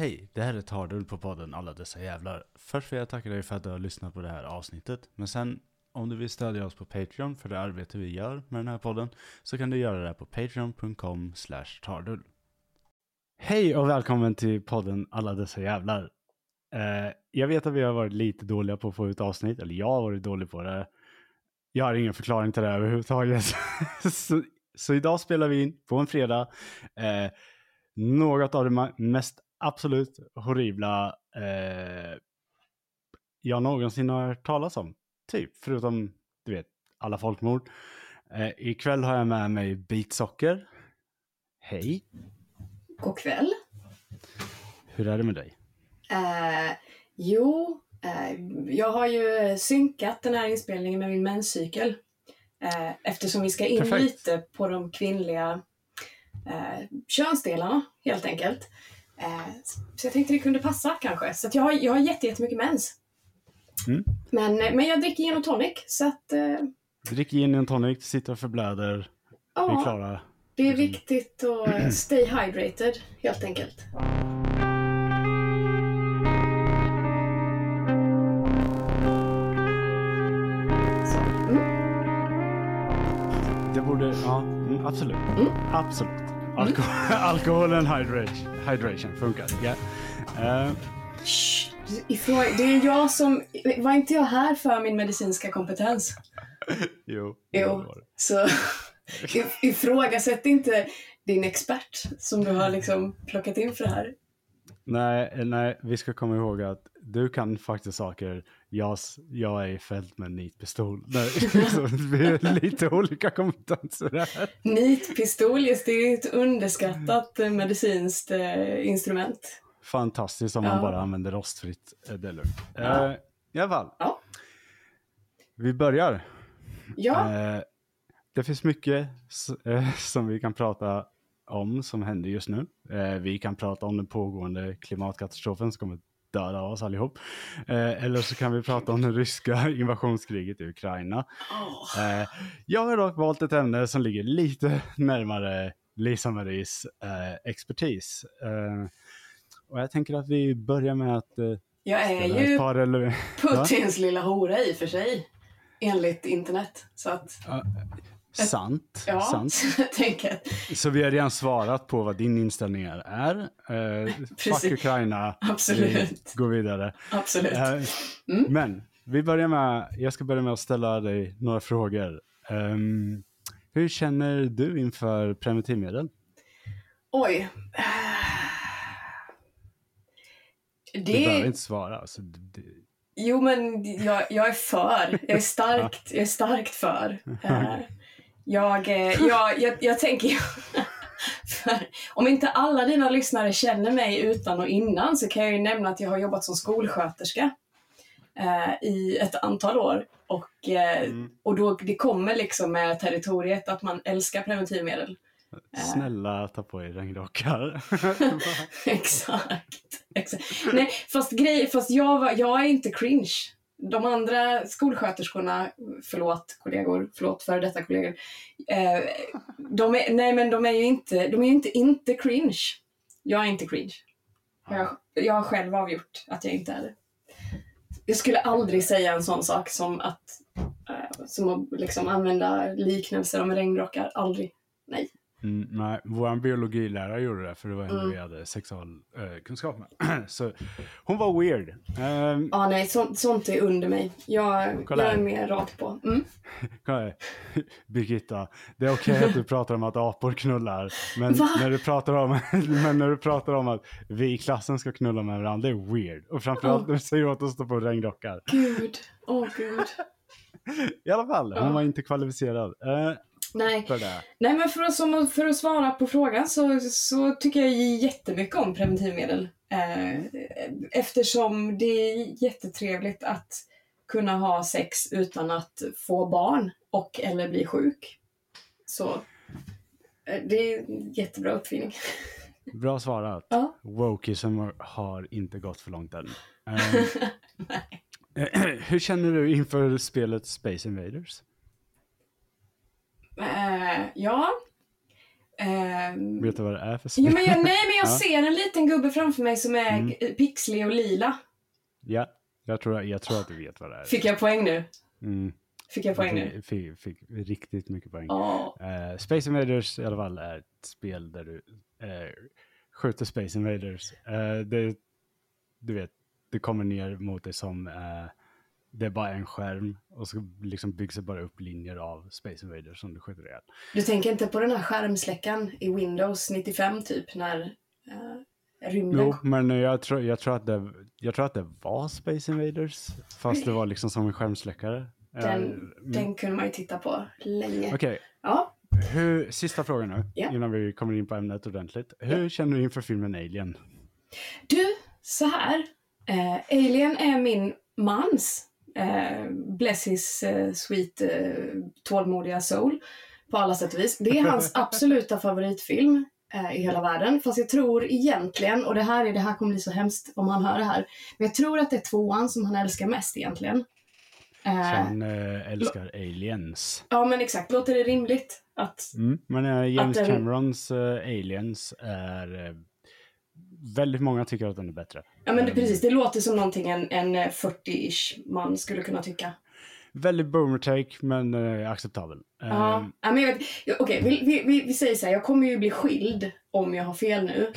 Hej, det här är Tardull på podden Alla dessa jävlar. Först vill jag tacka dig för att du har lyssnat på det här avsnittet. Men sen, om du vill stödja oss på Patreon för det arbete vi gör med den här podden, så kan du göra det på patreon.com slash tardull. Hej och välkommen till podden Alla dessa jävlar. Eh, jag vet att vi har varit lite dåliga på att få ut avsnitt, eller jag har varit dålig på det. Jag har ingen förklaring till det överhuvudtaget. så, så idag spelar vi in på en fredag. Eh, något av det mest absolut horribla eh, jag någonsin har hört talas om. Typ, förutom du vet, alla folkmord. Eh, ikväll har jag med mig Bitsocker. Hej, God kväll. hur är det med dig? Eh, jo, eh, jag har ju synkat den här inspelningen med min menscykel. Eh, eftersom vi ska in Perfekt. lite på de kvinnliga eh, könsdelarna helt enkelt. Eh, så jag tänkte det kunde passa kanske. Så jag har, jag har jätte, jättemycket mens. Mm. Men, men jag dricker gin och tonic. Så att eh, Drick gin en tonic, sitter och förblöder. Vi ja, klara. det är liksom. viktigt att eh, stay hydrated helt enkelt. Mm. Det borde, ja, mm, absolut. Mm. Absolut. Alko- alkoholen hydration, hydration funkar. Ja. Eh, Shh, det är jag som... Var inte jag här för min medicinska kompetens? jo. Jo. Så if- ifrågasätt inte din expert som du har liksom plockat in för det här. Nej, nej, vi ska komma ihåg att du kan faktiskt saker. Jag, jag är i fält med en nitpistol. Vi har lite olika kompetenser här. Nitpistol, just det är ett underskattat eh, medicinskt eh, instrument. Fantastiskt om man Ja. bara använder rostfritt. eh, Det är lugnt. Ja. Eh, I alla fall. Ja. Vi börjar. Ja, Eh, det finns mycket eh, som vi kan prata om som händer just nu. Vi kan prata om den pågående klimatkatastrofen som kommer döda oss allihop. Eh, eller så kan vi prata om det ryska invasionskriget i Ukraina. Eh, jag har dock valt ett ämne som ligger lite närmare Lisa Maries eh, expertis. Eh, och jag tänker att vi börjar med att eh, jag är ju par. Putins lilla hora i och för sig. Enligt internet. Så att, sant, ja, sant. så vi har redan svarat på vad din inställning är. Eh, fuck. Ukraina. Absolut. Vi går vidare. absolut. Eh, Mm. Men vi börjar med, jag ska börja med att ställa dig några frågor. Ehm, hur känner du inför preventivmedel? Oj. Du Det, behöver inte svara. Alltså, det, Jo, men jag, jag är för. Jag är starkt, jag är starkt för. Eh, jag, eh, jag, jag, jag tänker... för, om inte alla dina lyssnare känner mig utan och innan så kan jag ju nämna att jag har jobbat som skolsköterska eh, i ett antal år. Och, eh, Mm. och då, det kommer liksom med territoriet att man älskar preventivmedel. snälla ta på er regnrockar. exakt. exakt. Nej, fast, grej, fast jag, var, jag är inte cringe. De andra skolsköterskorna, förlåt kollegor, förlåt före detta kollegor. Eh, de är, nej men de är ju inte, de är ju inte, inte cringe. Jag är inte cringe. Jag, jag har själv avgjort att jag inte är det. Jag skulle aldrig säga en sån sak som att, eh, som att liksom använda liknelser om regnrockar. Aldrig. Nej. Mm, nej, vår biologilärare gjorde det för det var en Mm. vi hade sexualkunskap med. Så hon var weird. Ehm, Ja, nej, sånt, sånt är under mig. Jag, jag är mer rakt på. Mm. Kolla. Birgitta, det är okej att du pratar om att apor knullar. Men Va? när, du pratar om, men när du pratar om att vi i klassen ska knulla med varandra, det är weird. Och framförallt Oh. när du säger åt oss att stå på regnrockar. Gud, åh gud. I alla fall, hon Ja. var inte kvalificerad eh, Nej, för det. nej men för att, som, för att svara på frågan så, så tycker jag jättemycket om preventivmedel. Eh, eftersom det är jättetrevligt att kunna ha sex utan att få barn och eller bli sjuk. Så eh, det är en jättebra uppfinning. Bra svarat. Ja. Wokeism har inte gått för långt än. Eh, hur känner du inför spelet Space Invaders? Eh, ja. Ehm, Vet du vad det är för spel? jo, men jag, nej, men jag Ja. ser en liten gubbe framför mig som är Mm. mm. pixlig och lila. Ja, jag tror, jag tror att du vet vad det är. Fick jag poäng nu? Mm. Fick jag poäng nu? Fick, fick, fick riktigt mycket poäng. Ja. Eh, Space Invaders i alla fall är ett spel där du uh, skjuter Space Invaders. Eh, det, du vet, det kommer ner mot dig som, eh, det är bara en skärm och så liksom byggs det bara upp linjer av Space Invaders som du skjuter ihjäl. Du tänker inte på den här skärmsläckaren i Windows 95 typ när uh, rymden Jo, men jag tror, jag, tror att det, jag tror att det var Space Invaders, fast det var liksom som en skärmsläckare. Eh, Den, mm. den kunde man ju titta på länge. Okej, Ja, hur, sista frågan nu, Ja. innan vi kommer in på ämnet ordentligt. Hur känner du inför filmen Alien? du, så här. Eh, Alien är min mans. Eh, bless his eh, sweet eh, tålmodiga soul. På alla sätt och vis. Det är hans absoluta favoritfilm eh, i hela världen. Fast jag tror egentligen, och det här, är, det här kommer bli så hemskt om han hör det här. Men jag tror att det är tvåan som han älskar mest egentligen. Eh, Han eh, älskar aliens. ja men exakt, låter det rimligt? Att, Mm. Men eh, James Att Camerons eh, aliens är... Väldigt många tycker att den är bättre. ja men det, Eh, precis, det låter som någonting en, en eh, 40-ish man skulle kunna tycka. Väldigt boomer take, men eh, acceptabel. Ja, ja, men jag vet, ja, okej, vi, vi, vi, vi säger så här, jag kommer ju bli skild om jag har fel nu.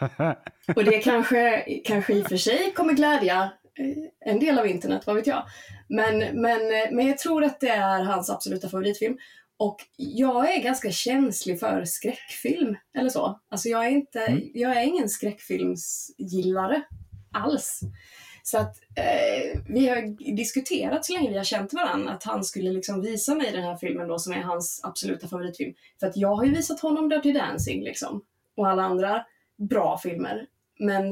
Och det kanske, kanske i och för sig kommer glädja eh, en del av internet, vad vet jag. Men, men, eh, men jag tror att det är hans absoluta favoritfilm. Och jag är ganska känslig för skräckfilm, eller så. Alltså jag är, inte, Mm. jag är ingen skräckfilmsgillare alls. Så att eh, vi har diskuterat så länge vi har känt varandra att han skulle liksom visa mig den här filmen då som är hans absoluta favoritfilm. För att jag har ju visat honom Dirty Dancing liksom. Och alla andra bra filmer. Men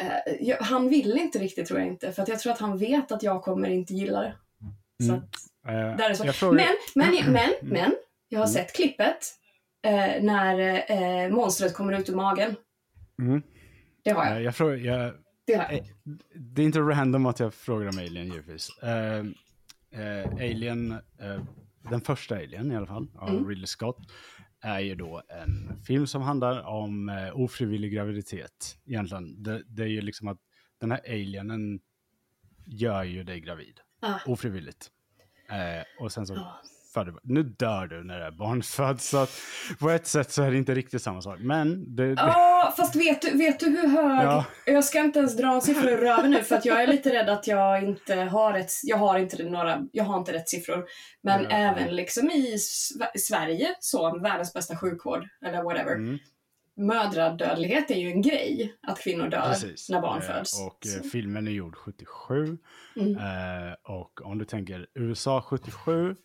eh, jag, han vill inte riktigt tror jag inte. För att jag tror att han vet att jag kommer inte gilla det. Så Mm. att, eh, där är så. jag frågar, Men, men, men, men. Jag har Mm. sett klippet. Eh, när eh, monstret kommer ut ur magen. mm, Det har eh, jag. jag frågar, jag, Det har jag. Eh, Det är inte random att jag frågar om Alien givetvis. Eh, eh, Alien, eh, den första Alien i alla fall, av Mm. Ridley Scott, är ju då en film som handlar om eh, ofrivillig graviditet. Egentligen, det, det är ju liksom att den här alienen gör ju dig gravid. Ah. Ofrivilligt. Eh, och sen så föder Nu dör du när det är barn föds, så att på ett sätt så är det inte riktigt samma sak. Men det, Ja, fast vet du, vet du hur hög... Ja. Jag ska inte ens dra en siffra ur röven nu för att jag är lite rädd att jag inte har rätt... Jag har inte några... Jag har inte rätt siffror. Men Ja. även liksom i Sv- Sverige, så världens bästa sjukvård, eller whatever. mm. Mödradödlighet är ju en grej, att kvinnor dör Precis. när barn Eh, föds. Och eh, Så. filmen är gjord 77. Mm. Eh, och om du tänker USA 77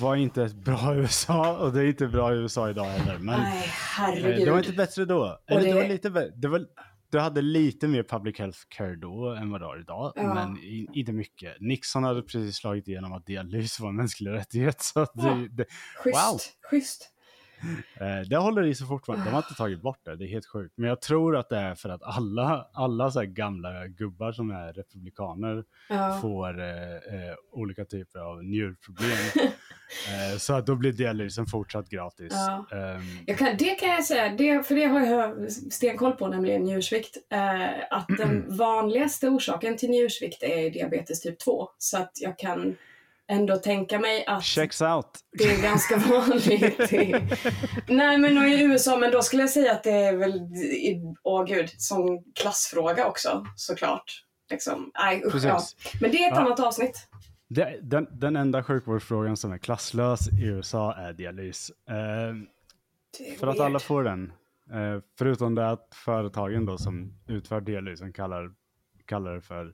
var inte ett bra USA och det är inte bra USA idag heller. Men Nej, herregud. det var inte bättre då. Eller det, det- var lite bä- det var, Du hade lite mer public health care då än vad du har idag, Ja. men i, inte mycket. Nixon hade precis slagit igenom att dialys var en mänsklig rättighet. Så att det, Ja. det, Schysst, Wow. schysst. Eh, det håller i sig fortfarande. De har inte tagit bort det. Det är helt sjukt. Men jag tror att det är för att alla, alla så gamla gubbar som är republikaner Ja. får eh, eh, olika typer av njurproblem. eh, så att då blir dialysen fortsatt gratis. Ja. Jag kan, det kan jag säga, det, för det har jag stenkoll på, nämligen njursvikt. Eh, att den vanligaste orsaken till njursvikt är diabetes typ 2. Så att jag kan ändå tänka mig att checks out. det är ganska vanligt. Nej men i USA, men då skulle jag säga att det är väl, åh gud, som klassfråga också såklart. Liksom. Nej, usch, ja. Men det är ett Ja. annat avsnitt. Det, den, den enda sjukvårdsfrågan som är klasslös i USA är dialys. Det är För att alla får den. Eh, förutom det att företagen då som utför dialysen kallar, kallar det för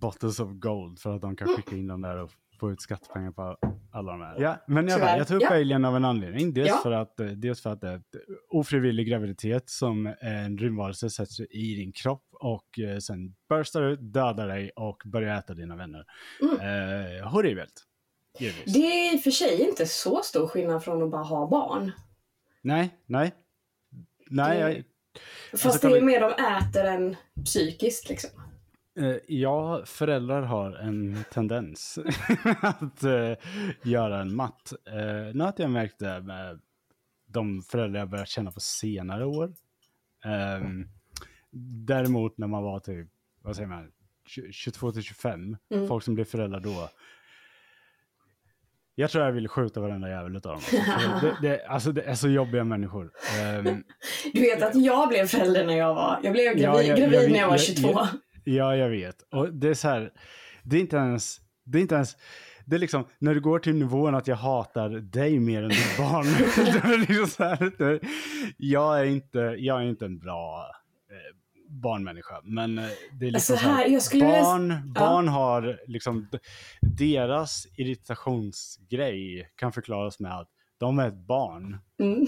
bottles of gold för att de kan skicka in dem där och få ut skattepengar på alla de här. Ja, men jag, jag tog upp Ja. Alien av en anledning. Dels, Ja. för att, eh, dels för att det är ett ofrivillig graviditet som en rymdvarelse sätter sig i din kropp och eh, sen burstar ut, dödar dig och börjar äta dina vänner. Mm. Eh, horribelt. Givetvis. Det är i och för sig inte så stor skillnad från att bara ha barn. Nej, nej. Nej, Det- jag, Fast Alltså, det är vi- mer de äter än psykiskt liksom. Eh, Ja, föräldrar har en tendens att eh, göra en matt. Eh, något jag märkte med de föräldrar jag börjat känna på senare år. Ehm, däremot när man var typ, vad säger man, 22 till 25, Mm. folk som blev föräldrar då. Jag tror jag vill skjuta varenda jävel utav dem. Alltså, det, det, alltså det är så jobbiga människor. Ehm, Du vet att jag blev förälder när jag var, jag blev gravid, Ja, jag- jag gravid vet- när jag var jag- 22. Ja, jag vet. Och det är så här, det är inte ens, det är inte ens, det är liksom, när du går till nivån att jag hatar dig mer än ditt barn. det är liksom så här, det, jag, är inte, jag är inte en bra eh, barnmänniska, men eh, det är liksom Alltså så här, här, jag skulle vilja- barn, barn har liksom, deras irritationsgrej kan förklaras med att de är ett barn. Mm.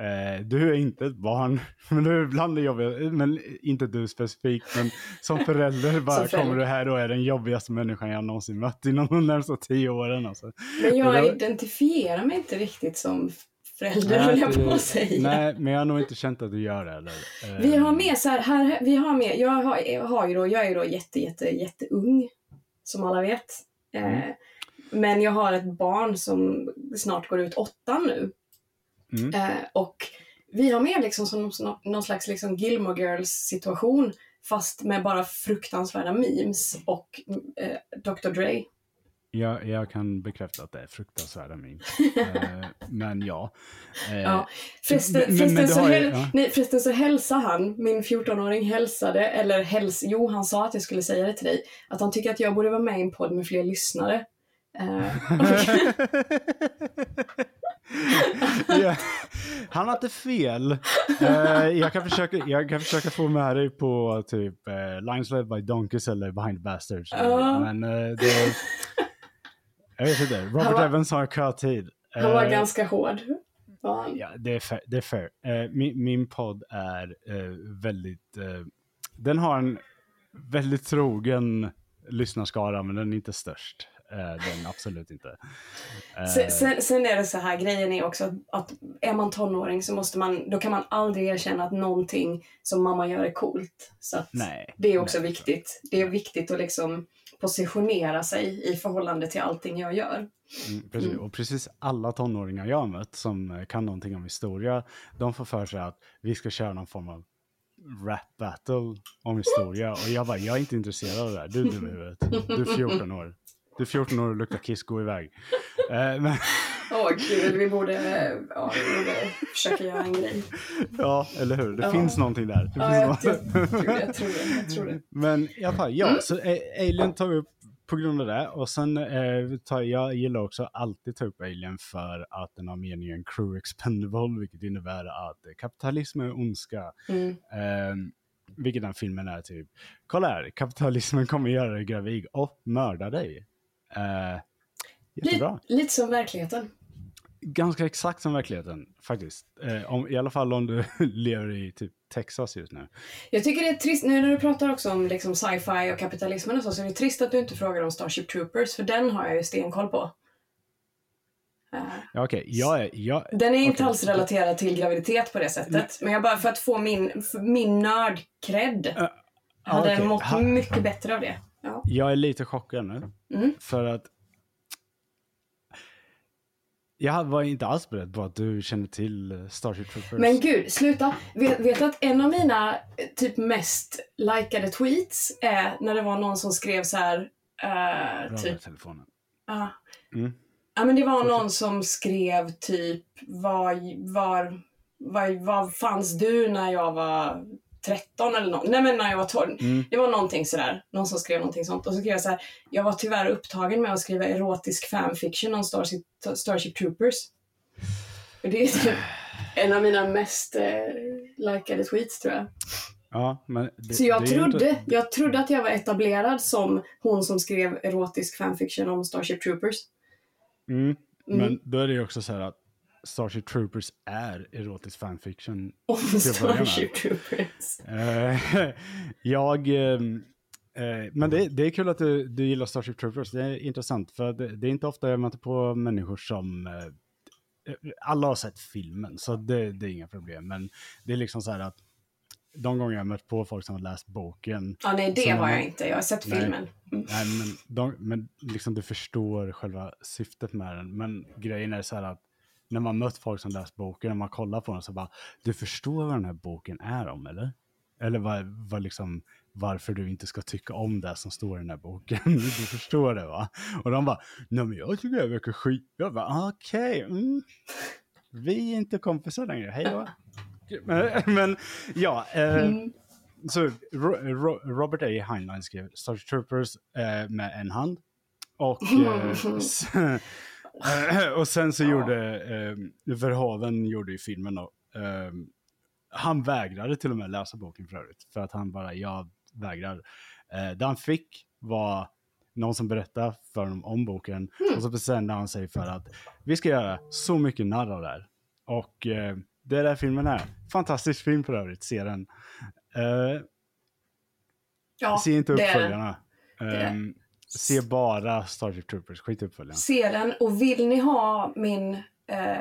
Eh, du är inte ett barn, men du är ibland det jobbiga, men inte du specifikt, men som förälder bara Som förälder. kommer du här och är den jobbigaste människan jag någonsin mött inom de närmsta tio åren. Alltså. Men jag där- identifierar mig inte riktigt som förälder, höll jag på att säga. nej, men jag har nog inte känt att du gör det. Eller? Eh, Vi har med så här, här vi har med, jag har, har ju då, jag är ju då jätte, jätte, jätteung, som alla vet. Eh, Mm. men jag har ett barn som snart går ut åttan nu. Mm. Eh, och vi har med liksom som någon, slags liksom Gilmore Girls situation, fast med bara fruktansvärda memes och eh, Dr. Dre. Jag, jag kan bekräfta att det är fruktansvärda min. eh, men ja. Eh, Ja. Förresten, Men- förresten, så har ju- häl, ja. nej, förresten så hälsade han, min 14-åring hälsade, eller häls, jo han sa att jag skulle säga det till dig, att han tycker att jag borde vara med i en podd med fler lyssnare. Eh, ja, han har inte fel. Eh, jag, kan försöka, jag kan försöka få med dig på typ uh, Lines Led by Donkeys eller Behind Bastards. Ja. Men eh, det... Jag vet inte. Robert var- Evans har kötid. han var Eh, ganska hård. han. Ja, det är fair. Det är fair. Eh, min, min podd är eh, väldigt... eh, den har en väldigt trogen lyssnarskara, men den är inte störst. Eh, den absolut inte. Eh, Sen, sen, sen är det så här, grejen är också att, är man tonåring så måste man, då kan man aldrig erkänna att någonting som mamma gör är coolt. Så nej. det är också nej. viktigt. Det är viktigt att liksom positionera sig i förhållande till allting jag gör. Mm, precis. Mm. Och precis alla tonåringar jag har mött som eh, kan någonting om historia, de får för sig att vi ska köra någon form av rap battle om historia. Och jag bara, jag är inte intresserad av det här. Du är dum i huvudet. Du är 14 år. Du är 14 år och luktar kiss, gå iväg. Eh, men, Åh gud, vi borde, ja, vi borde försöka göra en grej. ja, eller hur? Det Ja. finns någonting där. Det Ja, finns jag, något- tror det, jag tror det. Jag tror det. Men i alla fall, ja, Mm. så eh, Alien tar vi upp på grund av det. Och sen eh, tar jag gillar också alltid ta upp Alien för att den har meningen crew expendable, vilket innebär att eh, kapitalism är ondska. Mm. Eh, vilket den filmen är typ. Kolla här, kapitalismen kommer göra dig gravid och mörda dig. Eh, jättebra. Lite, lite som verkligheten. Ganska exakt som verkligheten faktiskt. Eh, om, I alla fall om du lever i typ Texas just nu. Jag tycker det är trist, nu när du pratar också om liksom sci-fi och kapitalismen och så, så är det trist att du inte frågar om Starship Troopers, för den har jag ju stenkoll på. Ja, Okej, jag är... Jag, Den är inte okej. alls relaterad till graviditet på det sättet. Men jag bara för att få min, min nörd-cred Ja, hade okej. mått Ha- mycket bättre av det. Ja. Jag är lite chockad nu. Mm. För att jag var inte alls beredd på att du kände till Starship Troopers. Men gud, sluta. Vet, vet du att en av mina eh, typ mest likade tweets är när det var någon som skrev så här. Bra typ, telefonen. ja. Mm. Ja men det var Fortsätt. någon som skrev typ var, var, var, var fanns du när jag var 13 eller något? Nej men när jag var 12. Mm. Det var någonting sådär. Någon som skrev någonting sånt. Och så skrev jag så här. Jag var tyvärr upptagen med att skriva erotisk fanfiction om Starship, Starship Troopers. Och det är typ en av mina mest eh, likade tweets tror jag. Ja, men det, Så jag trodde, Inte, jag trodde att jag var etablerad som hon som skrev erotisk fanfiction om Starship Troopers. mm, Mm. Men då är det ju också så här att Starship Troopers är erotisk fanfiction. Om med. Starship Troopers. Eh, jag... ehm, eh, men det, det är kul att du, du gillar Starship Troopers. Det är intressant. För det, det är inte ofta jag möter på människor som... eh, alla har sett filmen, så det, det är inga problem. Men det är liksom så här att de gånger jag mött på folk som har läst boken. Ja, nej, det har jag inte. Jag har sett Nej. filmen. Mm. Nej, men, de, men liksom du förstår själva syftet med den. Men grejen är så här att när man mött folk som läst boken, när man kollar på den så bara, du förstår vad den här boken är om eller? Eller vad, vad liksom, varför du inte ska tycka om det som står i den här boken. Du förstår det va? Och de bara, nej men jag tycker det verkar skit. Jag bara, okej, okay, mm. vi är inte kompisar längre, hej då. Men, men ja, eh, mm. så Ro, Ro, Robert A. Heinlein skrev Star Troopers eh, med en hand. Och, eh, och sen så gjorde eh, Verhoeven gjorde ju filmen då. Eh, han vägrade till och med läsa boken för övrigt. För att han bara, jag vägrar. Eh, det han fick var någon som berättade för honom om boken. Mm. Och så bestämde han sig för att vi ska göra så mycket narr av det här. Och eh, det är där filmen är. Fantastisk film för övrigt, se den. Eh, ja, se inte uppföljarna. Um, se bara Starship Troopers, skit i uppföljarna. Se den och vill ni ha min, eh,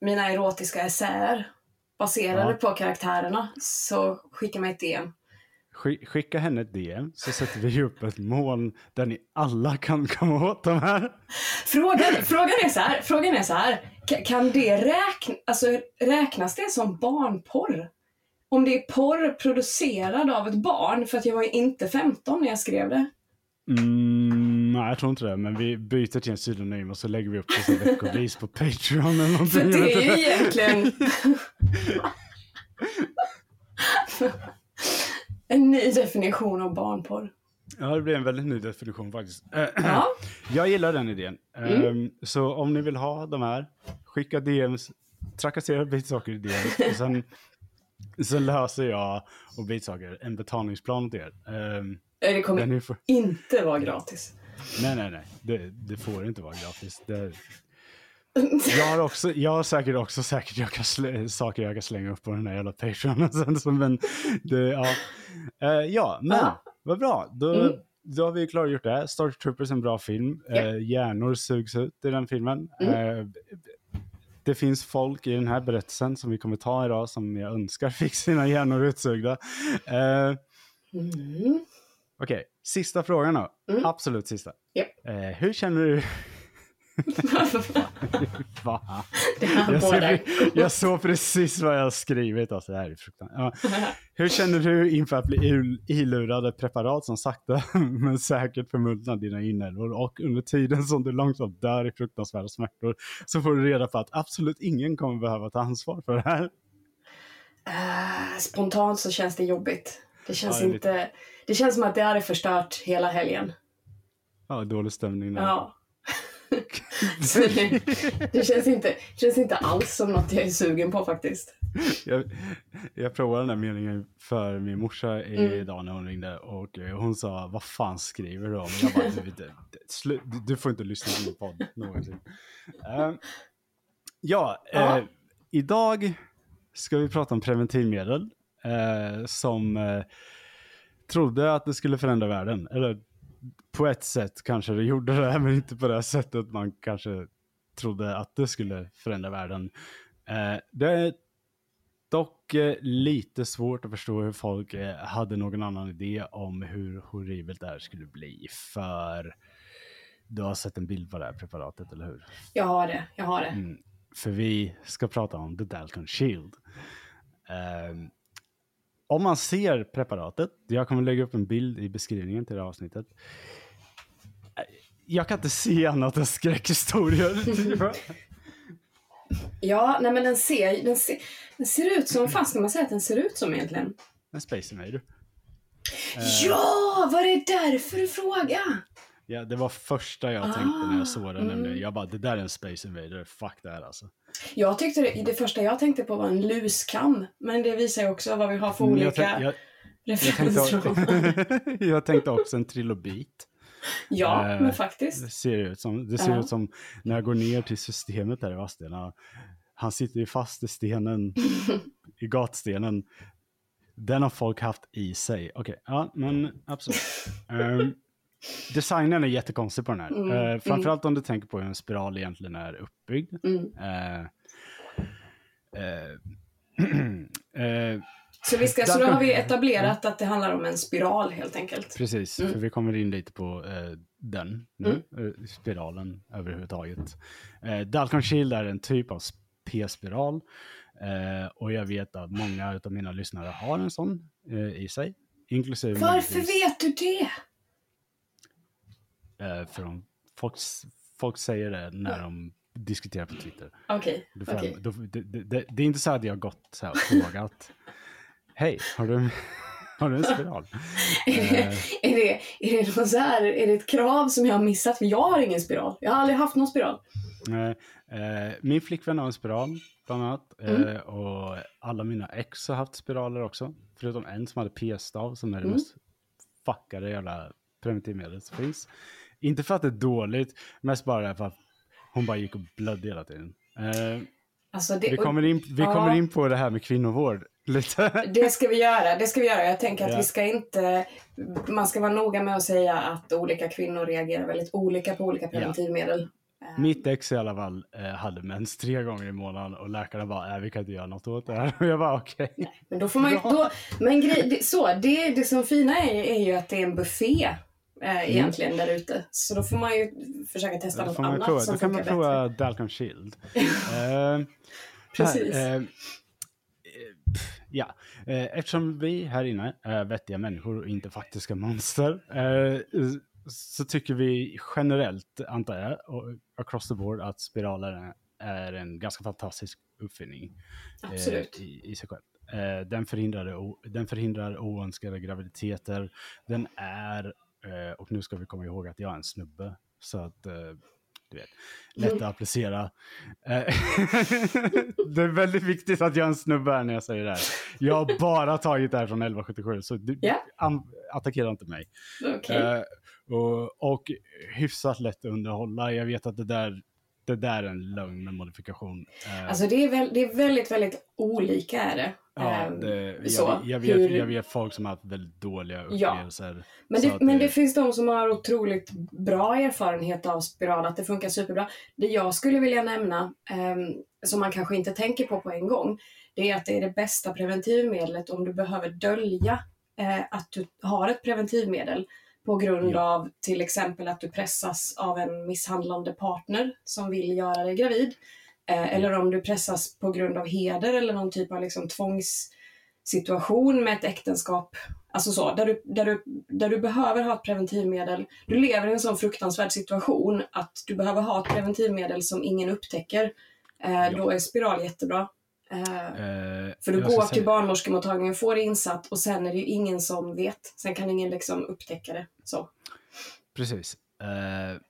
mina erotiska essäer baserade ja. på karaktärerna så skicka mig ett DM. Skicka henne ett DM så sätter vi upp ett moln där ni alla kan komma åt de här. Frågan, frågan, är, så här, frågan är så här, kan det räkna, alltså, räknas det som barnporr? Om det är porr producerad av ett barn, för att jag var ju inte 15 när jag skrev det. Mm, nej, jag tror inte det. Men vi byter till en pseudonym och så lägger vi upp det som veckovis på Patreon eller någonting. För det är ju egentligen... en ny definition av barnporr. Ja, det blir en väldigt ny definition faktiskt. Ja. Jag gillar den idén. Mm. Um, så om ni vill ha de här, skicka DMs, trakassera bitsaker i DMs. och sen, sen löser jag och bitsaker en betalningsplan till er. Um, det kommer får... inte vara gratis. Nej, nej, nej. Det, det får inte vara gratis. Det... Jag har, också, jag har säkert också säkert jag kan slä, saker jag kan slänga upp på den här jävla Patreon. Sen, så, men det, ja. Uh, ja, men ah. vad bra. Då, mm. då har vi klargjort det. Star Troopers är en bra film. Yep. Uh, hjärnor sugs ut i den filmen. Mm. Uh, det finns folk i den här berättelsen som vi kommer ta idag som jag önskar fick sina hjärnor utsugda. Mm. Okej, okay, sista frågan då. Mm. Absolut sista. Yep. Eh, hur känner du... jag, ser, jag såg precis vad jag har skrivit. Alltså, det här är ja. Hur känner du inför att bli ilurade preparat som sakta men säkert förmultnar dina inälvor och under tiden som du långsamt dör i fruktansvärda smärtor så får du reda på att absolut ingen kommer behöva ta ansvar för det här? Uh, spontant så känns det jobbigt. Det känns ja, det inte... Lite... Det känns som att det hade förstört hela helgen. Ja, dålig stämning. Där. Ja. det, det, känns inte, känns inte alls som något jag är sugen på faktiskt. Jag, jag provade den här meningen för min morsa idag mm. när hon ringde och hon sa vad fan skriver du om? Jag bara, du, du, du får inte lyssna på min podd någonsin. Uh, ja, uh, idag ska vi prata om preventivmedel uh, som eh, trodde att det skulle förändra världen. Eller på ett sätt kanske det gjorde det, men inte på det sättet man kanske trodde att det skulle förändra världen. Eh, det är dock eh, lite svårt att förstå hur folk eh, hade någon annan idé om hur horribelt det här skulle bli. För du har sett en bild på det här preparatet, eller hur? Jag har det, jag har det. Mm, för vi ska prata om The Dalton Shield. Om man ser preparatet, jag kommer lägga upp en bild i beskrivningen till det här avsnittet. Jag kan inte se annat än skräckhistorier. ja, nej men den ser, den ser, den ser ut som, fast när man säger att den ser ut som egentligen? En Space Invader. Ja, var det därför du frågade? Ja, det var första jag tänkte ah, när jag såg den. Mm. Jag bara, det där är en Space Invader, fuck det här alltså. Jag tyckte det, det första jag tänkte på var en luskam, men det visar ju också vad vi har för olika jag, jag, referenser. Jag tänkte, jag tänkte också en trilobit. Ja, eh, men faktiskt. Det ser ut som, det ser uh -huh. ut som när jag går ner till systemet där i Vadstena. Han sitter ju fast i stenen, i gatstenen. Den har folk haft i sig. Okej, okay, ja, men absolut. Um, Designen är jättekonstig på den här. Mm. Uh, framförallt mm. om du tänker på hur en spiral egentligen är uppbyggd. Mm. Uh, uh, Så, vi ska, så då har vi etablerat att det handlar om en spiral helt enkelt. Precis, Mm. för vi kommer in lite på den nu, spiralen överhuvudtaget. Eh, Dalcon Shield är en typ av p-spiral och jag vet att många av mina lyssnare har en sån i sig. Inklusive Varför vet du det? Eh, för de, folk, folk säger det när de diskuterar på Twitter. Okej, okej. då, det, det, det, är inte så att jag har gått så här och frågat. Hej, har du, har du en spiral? Eh, Är det, är, det någon så här, är det ett krav som jag har missat? För jag har ingen spiral. Jag har aldrig haft någon spiral. Nej, eh, min flickvän har en spiral, bland annat. Eh, Mm. och alla mina ex har haft spiraler också. Förutom en som hade p-stav, som är det Mm. mest fuckade jävla preventivmedlet som finns. Inte för att det är dåligt, mest bara för att hon bara gick och blödde hela tiden. Eh, Alltså det, vi kommer, in, vi ja. kommer in på det här med kvinnovård lite. det ska vi göra. Det ska vi göra. Jag tänker att Ja. vi ska inte... Man ska vara noga med att säga att olika kvinnor reagerar väldigt olika på olika preventivmedel. Eh, Mitt ex i alla fall eh, hade mens tre gånger i månaden och läkaren bara, nej vi kan inte göra något åt det här. Och jag bara okej. Men då får man ju... Då, men grej, det, så, det, det som fina är, är ju att det är en buffé eh, egentligen där ute. Så då får man ju försöka testa något annat prova. som Då kan man prova bättre. Dalcon Shield. Eh, Precis. här, eh, eh, pff, ja, eh, eftersom vi här inne är vettiga människor och inte faktiska monster eh, så tycker vi generellt, antar jag, och across the board att spiraler är- en ganska fantastisk uppfinning Absolut. i, i sig själv. Den, förhindrar, den förhindrar oönskade graviditeter. Den är, eh, och nu ska vi komma ihåg att jag är en snubbe, så att eh, du vet, lätt att applicera. Eh, det är väldigt viktigt att jag är en snubbe här när jag säger det här. Jag har bara tagit det här från 1177, så du, am- attackera inte mig. Okej. Eh, och, och hyfsat lätt att underhålla. Jag vet att det där, det där är en lögn med modifikation. Eh, Alltså det är, väl, det är väldigt, väldigt olika är det. ja, Ehm, det så, jag, jag, vet, hur- jag vet folk som har haft väldigt dåliga Ja. upplevelser. Men, Så det, men det- det finns de som har otroligt bra erfarenhet av spiral, att det funkar superbra. Det jag skulle vilja nämna, ehm, som man kanske inte tänker på på en gång, det är att det är det bästa preventivmedlet om du behöver dölja eh, att du har ett preventivmedel på grund Ja. av till exempel att du pressas av en misshandlande partner som vill göra dig gravid. Eh, eller om du pressas på grund av heder eller någon typ av liksom tvångssituation med ett äktenskap. Alltså så, där du, där, du, där du behöver ha ett preventivmedel. Du lever i en sån fruktansvärd situation att du behöver ha ett preventivmedel som ingen upptäcker. Eh, Då är spiral jättebra. Eh, Eh, för du går till barnmorskemottagningen, får det insatt och sen är det ju ingen som vet. Sen kan ingen liksom upptäcka det. Så. Precis. Eh,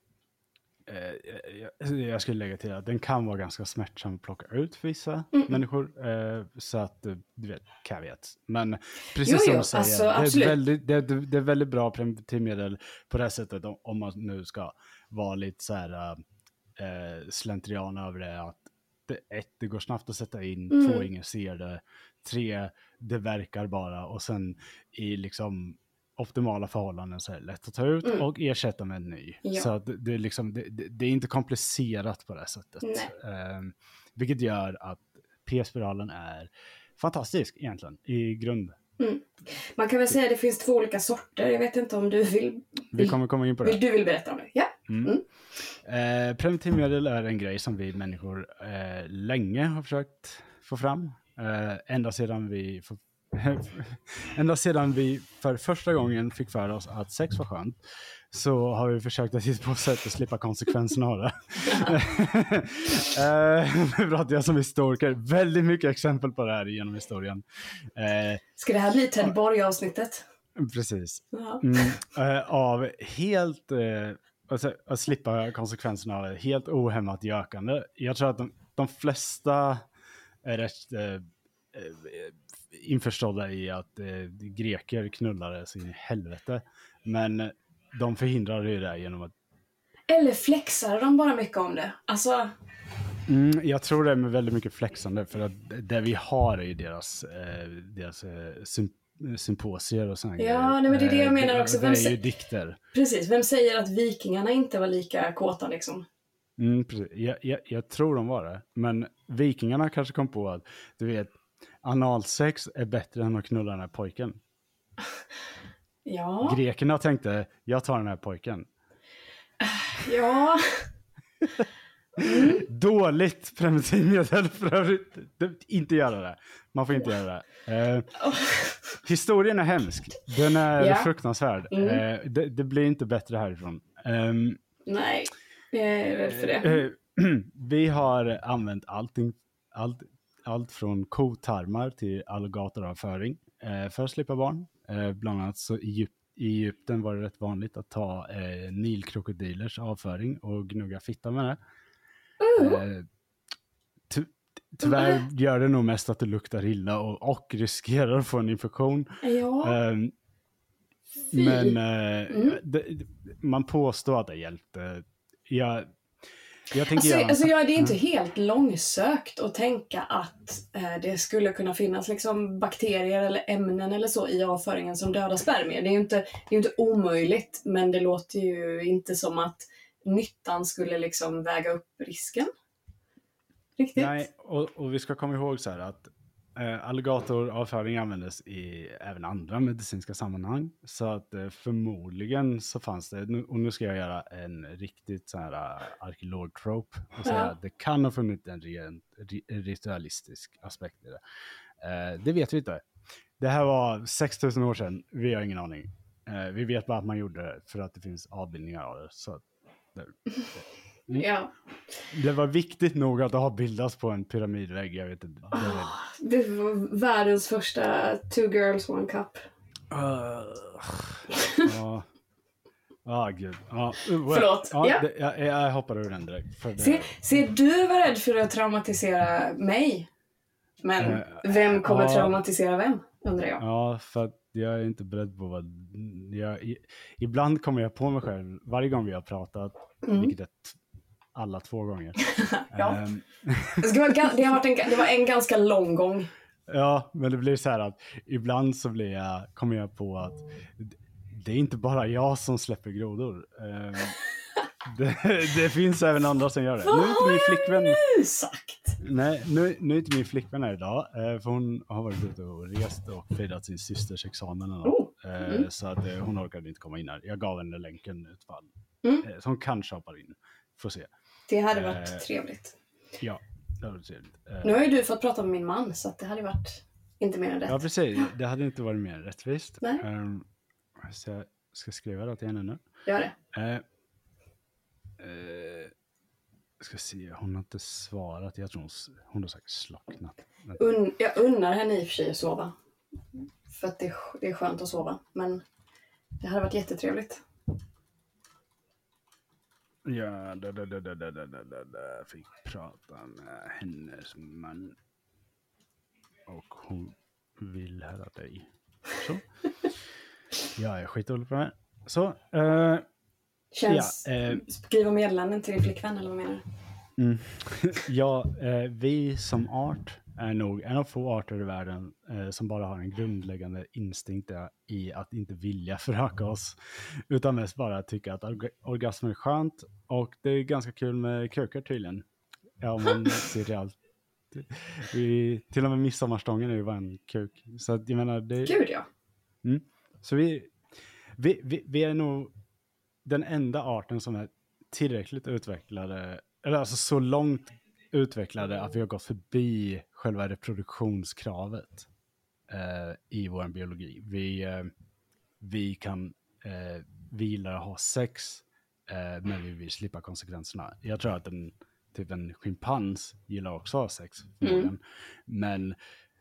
jag, skulle lägga till att den kan vara ganska smärtsam att plocka ut för vissa Mm. människor. Så att, du vet, caveat. Men precis Jo, som du säger, alltså, det, är absolut. väldigt, det, det är väldigt bra preventivmedel på det här sättet om, man nu ska vara lite så här slentrian över det. Att det, ett, det går snabbt att sätta in, Mm. två, ingen ser det, tre, det verkar bara och sen i liksom optimala förhållanden så är det lätt att ta ut Mm. och ersätta med en ny. Ja. Så att det, är liksom, det, det, är inte komplicerat på det sättet. Ehm, vilket gör att p-spiralen är fantastisk egentligen i grund. Man kan väl säga att det finns två olika sorter. Jag vet inte om du vill... Vi kommer komma in på det. vill du vill berätta om det? Ja. Mm. Mm. Eh, preventivmedel är en grej som vi människor eh, länge har försökt få fram. Eh, ända sedan vi för, ända sedan vi för första gången fick för oss att sex var skönt så har vi försökt att hitta på sätt att slippa konsekvenserna av det. eh, nu pratar jag som historiker. Väldigt mycket exempel på det här genom historien. Eh, Ska det här bli Ted Borg-avsnittet? precis. Mm, eh, av helt, eh, alltså, att slippa konsekvenserna av det, helt ohämmat gökande. Jag tror att de, de flesta är rätt eh, eh, införstådda i att eh, greker knullade sin helvete. Men de förhindrade ju det genom att Eller flexar de bara mycket om det? Alltså, Mm, jag tror det är med väldigt mycket flexande för att det vi har är ju deras, eh, deras eh, symposier och sådana Ja, nej, men det är det jag Eh, menar också. Det Vem är ju dikter. precis. Vem säger att vikingarna inte var lika kåta liksom? Mm, precis. Jag, jag, jag tror de var det. Men vikingarna kanske kom på att, du vet, analsex är bättre än att knulla den här pojken. Ja, Grekerna tänkte, jag tar den här pojken. ja. Dåligt preventivmedel för övrigt. Inte göra det. Man får inte göra det. Eh, historien är hemsk. Den är Ja. fruktansvärd. Mm. Eh, det, det blir inte bättre härifrån. Ehm, Nej, jag är rädd för det. Eh, vi har använt allting, allt, allt från kotarmar till alligatoravföring eh, för att slippa barn. Eh, bland annat så i Egypten var det rätt vanligt att ta eh, nilkrokodilers avföring och gnugga fitta med det. Eh, ty- tyvärr gör det nog mest att det luktar illa och, och riskerar att få en infektion. Ja, fy. men eh, Mm. det, man påstår att det hjälpte. Jag, jag tänker Alltså, göra... alltså ja, det är inte helt långsökt att tänka att eh, det skulle kunna finnas liksom bakterier eller ämnen eller så i avföringen som dödar spermier. Det är ju inte, det är inte omöjligt, men det låter ju inte som att nyttan skulle liksom väga upp risken. Riktigt? Nej, och, och vi ska komma ihåg så här att eh, alligatoravföring användes i även andra medicinska sammanhang. Så att eh, förmodligen så fanns det, nu, och nu ska jag göra en riktigt så här uh, arkeolog-trope och säga Ja. att det kan ha funnits en rent ri- ritualistisk aspekt i det. Eh, det vet vi inte. Det här var 6000 år sedan, vi har ingen aning. Eh, vi vet bara att man gjorde det för att det finns avbildningar av det. Så att det, Ja. det var viktigt nog att avbildas på en pyramidvägg, jag vet inte. Det, Ah, Det var världens första two girls one cup. Ja. Ja, gud. Ja, uh, well. Förlåt. Ja, Ja. Det, jag, jag hoppar ur den direkt. För det, Se, se, du var rädd för att traumatisera mig. Men Eh, vem kommer ja. traumatisera vem, undrar jag. Ja, för att jag är inte beredd på vad... Jag, i, ibland kommer jag på mig själv, varje gång vi har pratat, Mm. vilket är alla två gånger. Ja. Ehm, Det, det, har varit en, det var en ganska lång gång. Ja, men det blir så här att ibland så blir jag, kommer jag på att det är inte bara jag som släpper grodor. Ehm, det, det finns även andra som gör det. Vad Nu är inte har min jag flickvän, nu sagt? nej, nu, nu är inte min flickvän här idag, eh, för hon har varit ute och rest och firat sin systers examen. Och något. Oh. Eh, Mm. Så att eh, hon orkade inte komma in här. Jag gav henne länken utfall. Mm. Eh, Så hon kanske hoppar in. Får se. Det hade varit Eh. trevligt. Ja, det var trevligt. Eh, Nu har ju du fått prata med min man, så att det hade varit inte mer än rätt. Ja, precis. Det hade inte varit mer rättvist. Nej. Ehm, så jag ska skriva det till henne nu. Gör det. Uh, ska se, hon har inte svarat. Jag tror hon, hon har säkert slocknat. Un, jag unnar henne i och för sig att sova. För att det, är- det är skönt att sova. Men det hade varit jättetrevligt. Ja, da, da, da, da, da, da, da, da. Fick prata med hennes man. Och hon vill höra dig. Så. Ja, jag skiter på det. Så. eh, Känns... Ja, eh. Skriva meddelanden till din flickvän, eller vad menar du? Mm. ja, eh, vi som art är nog en av få arter i världen eh, som bara har en grundläggande instinkt i att inte vilja föröka oss. Utan mest bara tycka att orga- orgasmer är skönt och det är ganska kul med krukor tydligen. Ja, om man ser det allt. Vi, till och med midsommarstången är ju bara en kuk. Så att, jag menar, det, Gud ja. så vi, vi, vi, vi är nog den enda arten som är tillräckligt utvecklade, eller alltså så långt utvecklade att vi har gått förbi själva reproduktionskravet eh, i vår biologi. Vi, eh, vi kan, eh, vi gillar att ha sex, eh, men vi vill slippa konsekvenserna. Jag tror att en, typ en schimpans gillar också att ha sex, förmodligen. men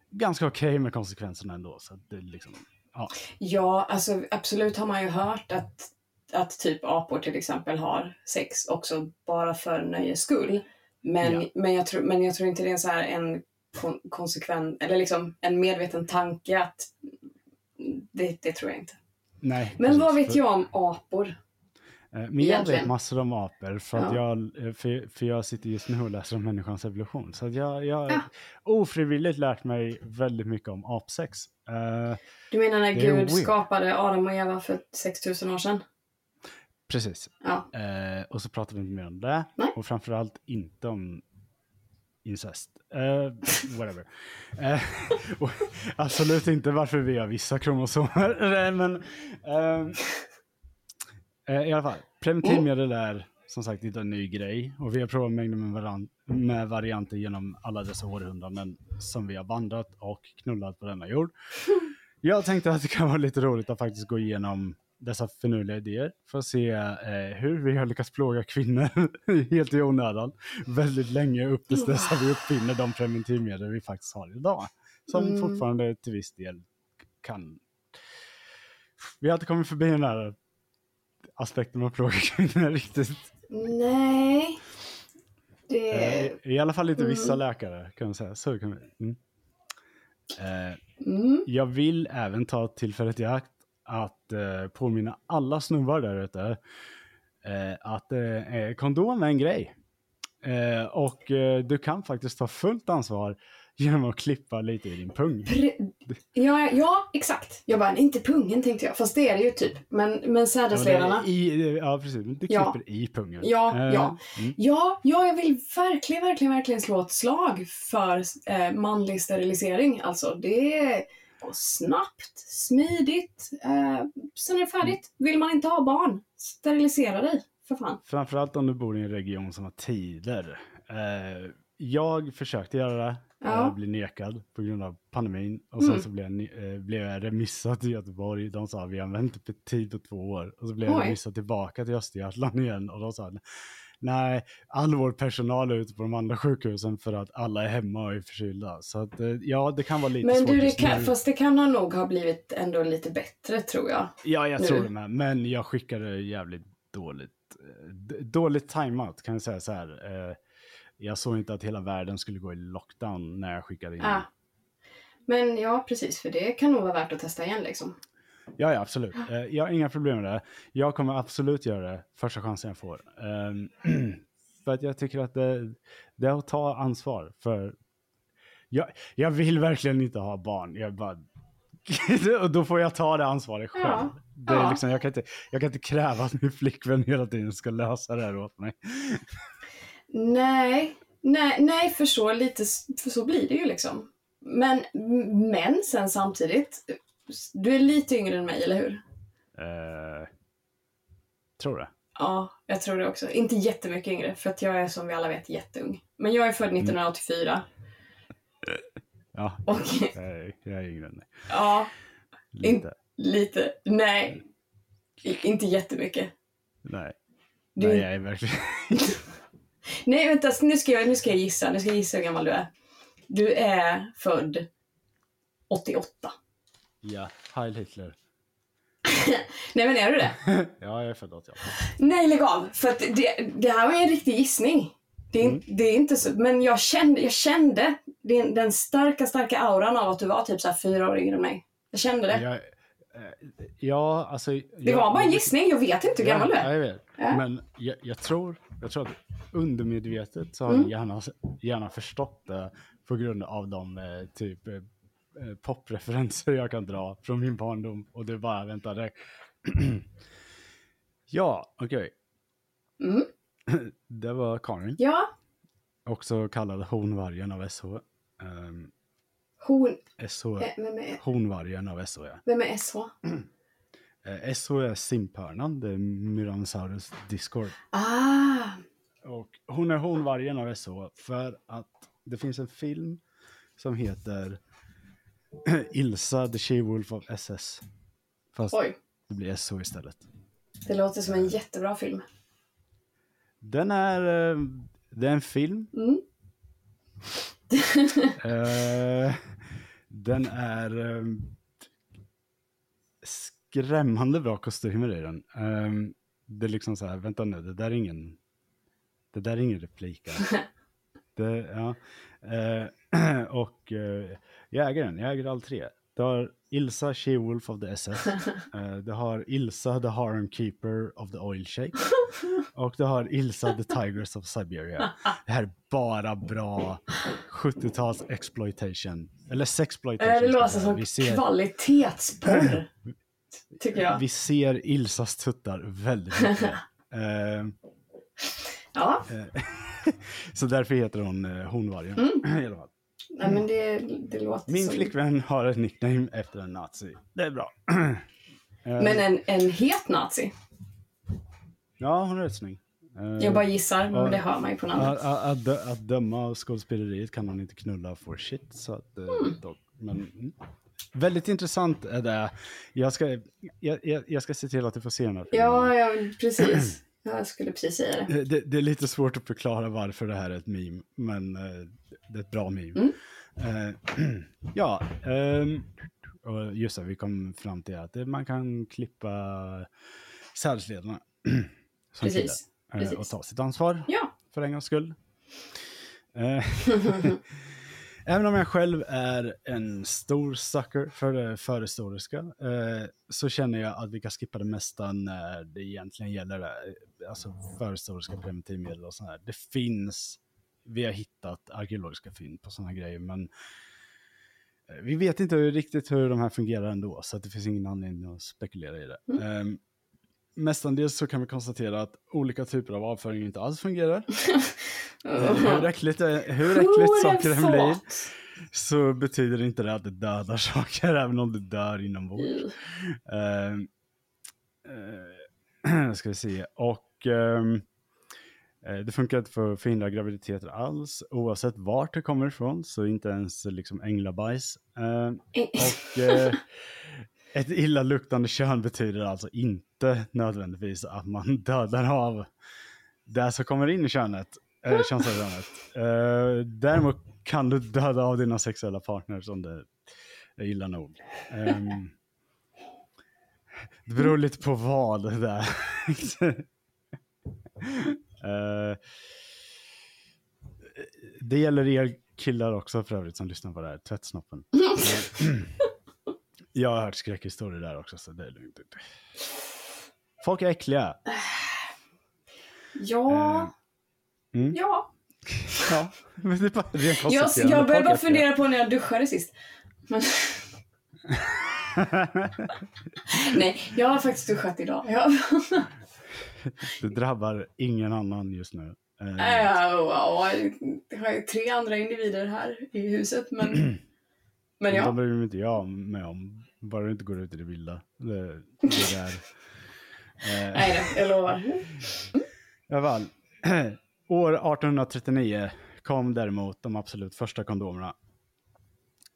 ganska okej med konsekvenserna ändå. Så det liksom, ja. Ja, alltså absolut har man ju hört att, att typ apor till exempel har sex också bara för nöjes skull. Men, Ja. men, jag, tror, men jag tror inte det är så här en kon, konsekvent, eller liksom en medveten tanke att det, det tror jag inte. Nej, Men vad vet För- jag om apor? Eh, Men jag vet massor om apor för att Ja. jag, eh, för, för jag sitter just nu och läser om människans evolution. Så jag, jag Ja. ofrivilligt lärt mig väldigt mycket om apsex. Eh, Du menar när Gud skapade Adam och Eva för 6000 år sedan? Precis. Ja. Eh, och så pratar vi inte mer om det. Nej. Och framförallt inte om incest. Eh, whatever. Eh, absolut inte varför vi har vissa kromosomer. Men ehm, eh, i alla fall, preventivmedel är som sagt inte en ny grej. Och vi har provat mängder med, varan- med varianter genom alla dessa århundraden som vi har vandrat och knullat på denna jord. Jag tänkte att det kan vara lite roligt att faktiskt gå igenom dessa finurliga idéer för att se eh, hur vi har lyckats plåga kvinnor helt i onödan väldigt länge upp tills dess att vi uppfinner de preventivmedel vi faktiskt har idag. Som Mm. fortfarande till viss del kan... Vi har inte kommit förbi den här aspekten med att plåga kvinnor riktigt. Nej. Det... Eh, I alla fall inte vissa Mm. läkare kan man säga. Så kan vi. Mm. Eh, Mm. Jag vill även ta tillfället i akt att eh, påminna alla snubbar där ute eh, att eh, kondom är en grej. Eh, och eh, du kan faktiskt ta fullt ansvar genom att klippa lite i din pung. Ja, ja, exakt. Jag bara, inte pungen tänkte jag. Fast det är det ju typ. Men, men sädesledarna. Ja, är I, ja, precis. Du klipper Ja. i pungen. Ja, Eh, ja. Mm. Ja, ja, jag vill verkligen, verkligen, verkligen slå ett slag för eh, manlig sterilisering. Alltså, det går snabbt, smidigt, eh, sen är det färdigt. Vill man inte ha barn, sterilisera dig, för fan. Framförallt om du bor i en region som har tider. Eh, jag försökte göra det. Ja. Jag blev nekad på grund av pandemin. Och sen Mm. så blev jag, eh, blev jag remissad till Göteborg. De sa vi har väntat på tid på två år. Och så blev jag Oj. remissad tillbaka till Östergötland igen. Och de sa nej, all vår personal är ute på de andra sjukhusen för att alla är hemma och är förkylda. Så att, eh, ja, det kan vara lite Men svårt du, det kan, fast det kan ha nog ha blivit ändå lite bättre, tror jag. Ja, jag nu. tror det med. Men jag skickade jävligt dåligt. eh, Dåligt timeout kan jag säga så här. Eh, Jag såg inte att hela världen skulle gå i lockdown när jag skickade in. Ah. Men ja, precis, för det kan nog vara värt att testa igen liksom. Ja, ja, absolut. Eh, Jag har inga problem med det. Jag kommer absolut göra det första chansen jag får. Ehm, För att jag tycker att det, det är att ta ansvar för... Jag, jag vill verkligen inte ha barn. Jag bara... och då får jag ta det ansvaret själv. Ja, Det är liksom, jag, kan inte, jag kan inte kräva att min flickvän hela tiden ska lösa det här åt mig. Nej, nej, nej för, så lite, för så blir det ju liksom. Men, men sen samtidigt, du är lite yngre än mig, eller hur? Eh, tror det. Ja, jag tror det också. Inte jättemycket yngre, för att jag är som vi alla vet jätteung. Men jag är född 1984. Ja, Och jag är, jag är yngre än dig. ja, Lite. lite, nej. Inte jättemycket. Nej. Du, Nej, nej, jag är verkligen... vänta, nu ska, jag, nu ska jag gissa. Nu ska jag gissa hur gammal du är. Du är född 88. Ja, Heil Hitler. Nej, men är du det? ja, jag är född 88. Nej, lägg av! För att det, det här var ju en riktig gissning. Det är, Mm. det är inte så, men jag kände, jag kände den, den starka, starka auran av att du var typ så här fyra år yngre än mig. Jag kände det. Jag, eh, ja, alltså... det var bara en gissning, jag vet inte hur gammal du är. jag vet. Ja. Men jag, jag, tror, jag tror att undermedvetet så har Mm. jag gärna, gärna förstått det på grund av de eh, typ eh, popreferenser jag kan dra från min barndom. Och det är bara, vänta, det... ja, okej. Mm. Det var Karin, Ja, också kallad Honvargen av SH. Um, hon... SH, eh, Vem är, Honvargen av SH, ja. vem är SH? Eh, SH är simphörnan, det är Myranosaurus discord. Ah! Och hon är honvargen av SH för att det finns en film som heter Ilsa the She-Wolf of SS. Fast Oj, det blir SH istället. det låter som en jättebra film. Den är, eh, det är en film. Mm. Eh, den är eh, skrämmande bra kostymer i den. Det är liksom så här, vänta nu, det där är ingen, det där är ingen replik. alltså. Det, ja. Och eh, jag äger den, jag äger all tre. Det har Ilsa She-Wolf of the SS. Eh, det har Ilsa the Harem Keeper of the Oil Shake. Och det har Ilsa the Tigers of Siberia. Det här är bara bra 70-tals exploitation. Eller sexploitation. Eh, Det låter som vi ser, kvalitetsporr. Tycker jag. vi ser Ilsas tuttar väldigt mycket. Eh, Ja, så därför heter hon eh, Honvargen. Mm. I alla fall. Nej, men det, det låter Min som... flickvän har ett nickname efter en nazi. Det är bra. Eh, Men en, en het nazi? Ja, hon är rätt snygg. Eh, Jag bara gissar, men det hör man ju på namnet. Att, att, att, dö- att döma av skådespeleriet kan han inte knulla for shit. Så att, eh, Mm. dock, men, mm. Väldigt intressant är det. Jag ska, jag, jag, jag ska se till att du får se den här filmen. Ja, ja, precis. Jag skulle precis säga det. Eh, Det, det är lite svårt att förklara varför det här är ett meme, men eh, det är ett bra meme. Mm. Eh, ja, ehm, och just det, vi kom fram till att man kan klippa sädesledarna som Precis, kille, eh, och precis. ta sitt ansvar Ja. för en gångs skull. Eh, Även om jag själv är en stor sucker för det förhistoriska eh, så känner jag att vi kan skippa det mesta när det egentligen gäller det. Alltså förhistoriska preventivmedel och sånt här. Det finns, vi har hittat arkeologiska fynd på sådana grejer men eh, vi vet inte riktigt hur de här fungerar ändå så det finns ingen anledning att spekulera i det. Mm. Eh, mestadels så kan vi konstatera att olika typer av avföring inte alls fungerar. Eh, hur äckligt, hur äckligt saker än blir så betyder inte det att det dödar saker även om det dör inombords. Mm. Uh, uh, ska vi se. Och eh, det funkar inte för att förhindra graviditeter alls. Oavsett vart det kommer ifrån så inte ens liksom änglabajs. Eh, och eh, ett illaluktande kön betyder alltså inte nödvändigtvis att man dödar av det som kommer in i könet. Eh, könsorganet. Eh, däremot kan du döda av dina sexuella partners om det är illa nog. Ehm, det beror lite på vad det där. Eh, det gäller er killar också för övrigt som lyssnar på det här. Tvättsnoppen. Eh, Jag har hört skräckhistorier där också så det är lugnt. Folk är äckliga. Ja. Mm. Ja. Ja, men det är bara Jag, jag började bara fundera på när jag duschade sist. Men, nej, jag har faktiskt duschat idag. Jag, Det drabbar ingen annan just nu. Eh, äh, ja, jag har ju tre andra individer här i huset, men, men De ja. bryr mig inte jag med om. Bara du inte går ut i det vilda. Det, det där. Eh, Nej, jag lovar. I alla fall. År 1839 kom däremot de absolut första kondomerna.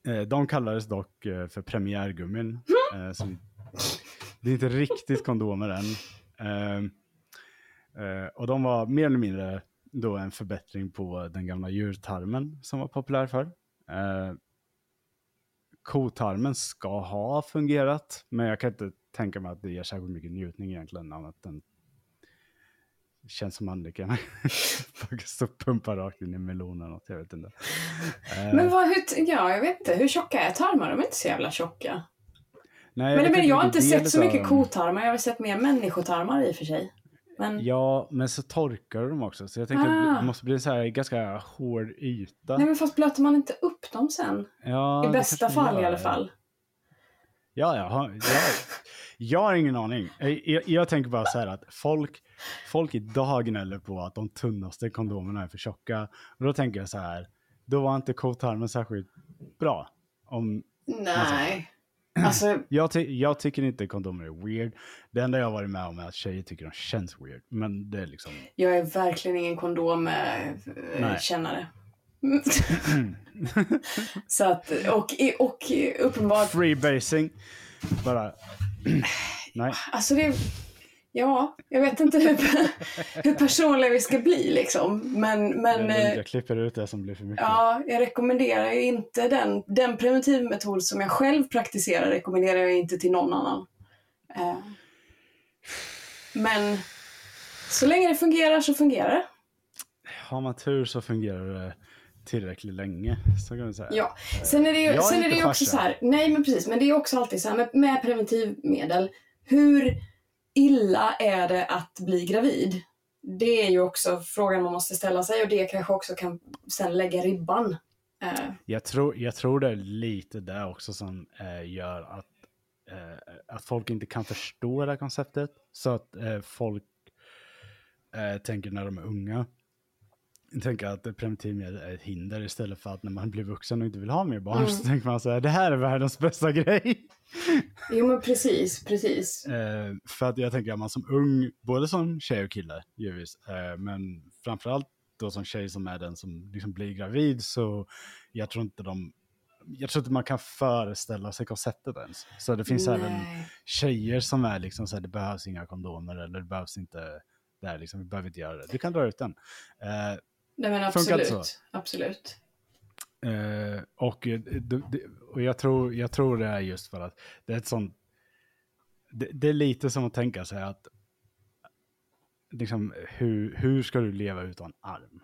Eh, De kallades dock eh, för premiärgummin. eh, som- Det är inte riktigt kondomer än. Eh, eh, Och de var mer eller mindre då en förbättring på den gamla djurtarmen som var populär för. Kotarmen ska ha fungerat, men jag kan inte tänka mig att det ger särskilt mycket njutning egentligen. Annat än känns som man kan faktiskt och pumpa rakt in i melonen. Och jag vet inte. Eh, Men vad, hur, ja, jag vet inte. Hur tjocka är tarmar? De är inte så jävla tjocka. nej, Men, men tänker jag har inte sett så mycket kotarmar. Jag har sett mer människotarmar i och för sig. Men, Ja, men så torkar de också. Så jag tänker att Ah. det måste bli en så här ganska hård yta. nej, men fast blöter man inte upp dem sen? ja, I bästa fall i alla fall. Ja, ja, jag, jag har ingen aning. Jag, jag, jag tänker bara så här att folk, folk idag gnäller på att de tunnaste kondomerna är för tjocka. Och då tänker jag så här, då var inte kotarmen särskilt bra. Om, Nej. Alltså, jag, ty, jag tycker inte kondomer är weird. Det enda jag har varit med om är att tjejer tycker de känns weird. Men det är liksom... jag är verkligen ingen kondomkännare. Kännare. så att, och, och uppenbart, Freebasing. Bara... Nej. alltså det, ja, jag vet inte hur, hur personliga vi ska bli liksom. Men, men jag, eh, jag klipper ut det som blir för mycket. ja, jag rekommenderar ju inte den, den preventivmetod som jag själv praktiserar rekommenderar jag inte till någon annan. Eh, men så länge det fungerar så fungerar det. Har man tur så fungerar det tillräckligt länge. Så kan man säga. Ja, sen är det ju, sen är det ju också så här, nej men precis, men det är också alltid så här med, med preventivmedel. Hur illa är det att bli gravid? Det är ju också frågan man måste ställa sig och det kanske också kan sen lägga ribban. Eh, Jag, tror, jag tror det är lite det också som eh, gör att, eh, att folk inte kan förstå det här konceptet. Så att eh, folk eh, tänker när de är unga. Tänka att preventivmedel är ett hinder istället för att när man blir vuxen och inte vill ha mer barn Mm. så tänker man så här, det här är världens bästa grej. Jo men precis, precis. Eh, för att jag tänker att man som ung, både som tjej och kille givetvis, eh, men framförallt då som tjej som är den som liksom blir gravid så jag tror inte de jag tror inte man kan föreställa sig konceptet ens. Så det finns även Nej. tjejer som är liksom så här, det behövs inga kondomer eller det behövs inte, det här liksom, vi behöver inte göra det. Du kan dra ut den. Eh, Nej men absolut. så? Absolut. Eh, och, eh, och jag, tror, jag tror det är just för att det är ett sånt... Det, det är lite som att tänka sig att liksom, hur, hur ska du leva utan arm?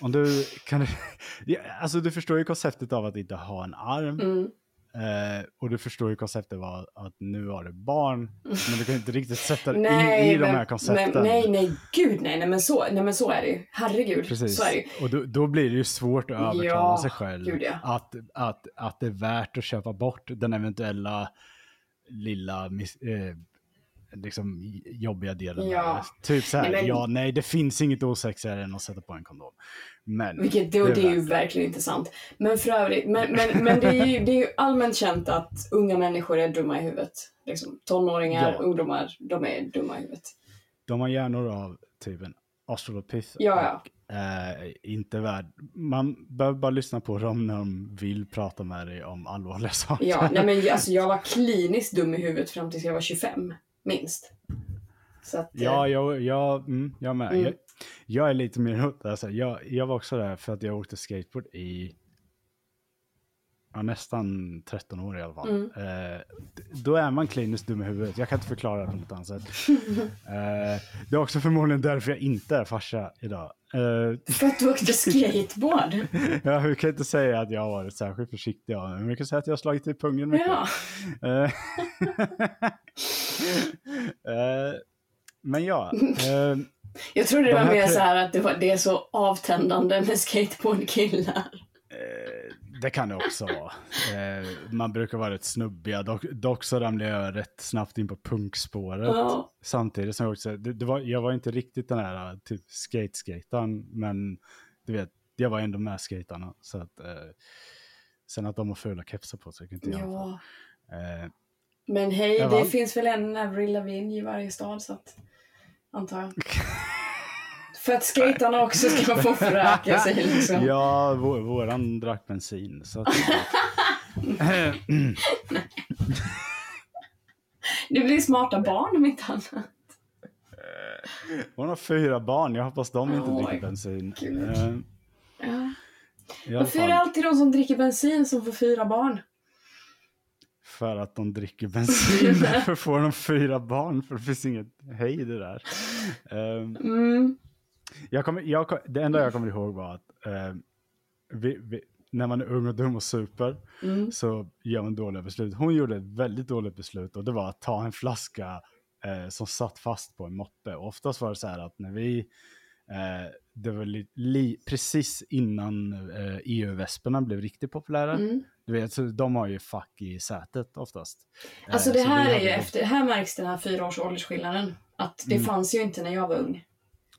Om du kan... Alltså du förstår ju konceptet av att inte ha en arm. Mm. Eh, och du förstår ju konceptet av att nu har du barn. Men du kan inte riktigt sätta dig in i de här koncepten. Men, nej, nej, gud nej, nej men så, nej, men så är det ju. Herregud, Precis. så är det ju. Och då, då blir det ju svårt att övertala Ja, sig själv gud, ja. att, att, att det är värt att köpa bort den eventuella lilla miss, eh, liksom jobbiga delen. Ja. Typ så här, Nej, men- ja nej det finns inget osexigare än att sätta på en kondom. Men Vilket, det, Det är det är ju verkligen inte sant. Men för övrigt, men, men, men det, är ju, det är ju allmänt känt att unga människor är dumma i huvudet. Liksom, tonåringar, Ja. ungdomar, de är dumma i huvudet. de har hjärnor av typ en australopith. Ja, ja. och, eh, inte värd, man behöver bara lyssna på dem när de vill prata med dig om allvarliga saker. Ja, nej men alltså, jag var kliniskt dum i huvudet fram tills jag var 25, minst. Att, eh, Ja, jag, jag, mm, jag med. Mm. Jag, jag är lite mer åt alltså, jag, jag var också där för att jag åkte skateboard i ja, nästan 13 år i alla fall. Mm. Eh, då är man kliniskt dum i huvudet. Jag kan inte förklara det på något annat sätt. eh, det är också förmodligen därför jag inte är farsa idag. Eh, För att du åkte skateboard? jag kan inte säga att jag har varit särskilt försiktig av det, men jag kan säga att jag har slagit i pungen mycket. Ja. Eh, eh, men ja. eh, Jag trodde det De var mer så här att det, var, det är så avtändande med skateboardkillar. Det kan det också vara. Eh, man brukar vara rätt snubbiga. Dock, dock så ramlade jag rätt snabbt in på punkspåret. Ja. Samtidigt som jag också, det, det var, jag var inte riktigt den här eh, typ skate-skataren, men du vet, jag var ändå med skatarna. Så att, eh, sen att de har fula kepsar på sig kan inte jag. Ja. Eh, Men hej, det finns väl en Avril Lavigne i varje stad, så att, antar jag. För att skaterna också ska få föröka sig liksom. ja, vår, våran drack bensin. Så att, Det blir smarta barn om inte annat. hon har fyra barn, jag hoppas de inte Oj, dricker bensin. Eh, Ja. Varför är det alltid de som dricker bensin som får fyra barn? För att de dricker bensin, därför får de fyra barn, för det finns inget hejd i det där. Ehm, Mm. Jag kommer, jag, det enda jag kommer ihåg var att ehm, vi, vi, när man är ung och dum och super Mm. så gör man dåliga beslut. Hon gjorde ett väldigt dåligt beslut och det var att ta en flaska eh, som satt fast på en moppe. Och oftast var det så här att när vi, eh, det var li, li, precis innan eh, EU-vesperna blev riktigt populära, Mm. du vet, så de har ju fack i sätet oftast. Alltså Eh, det här är ju efter, här märks den här fyra års åldersskillnaden. Att det Mm. fanns ju inte när jag var ung.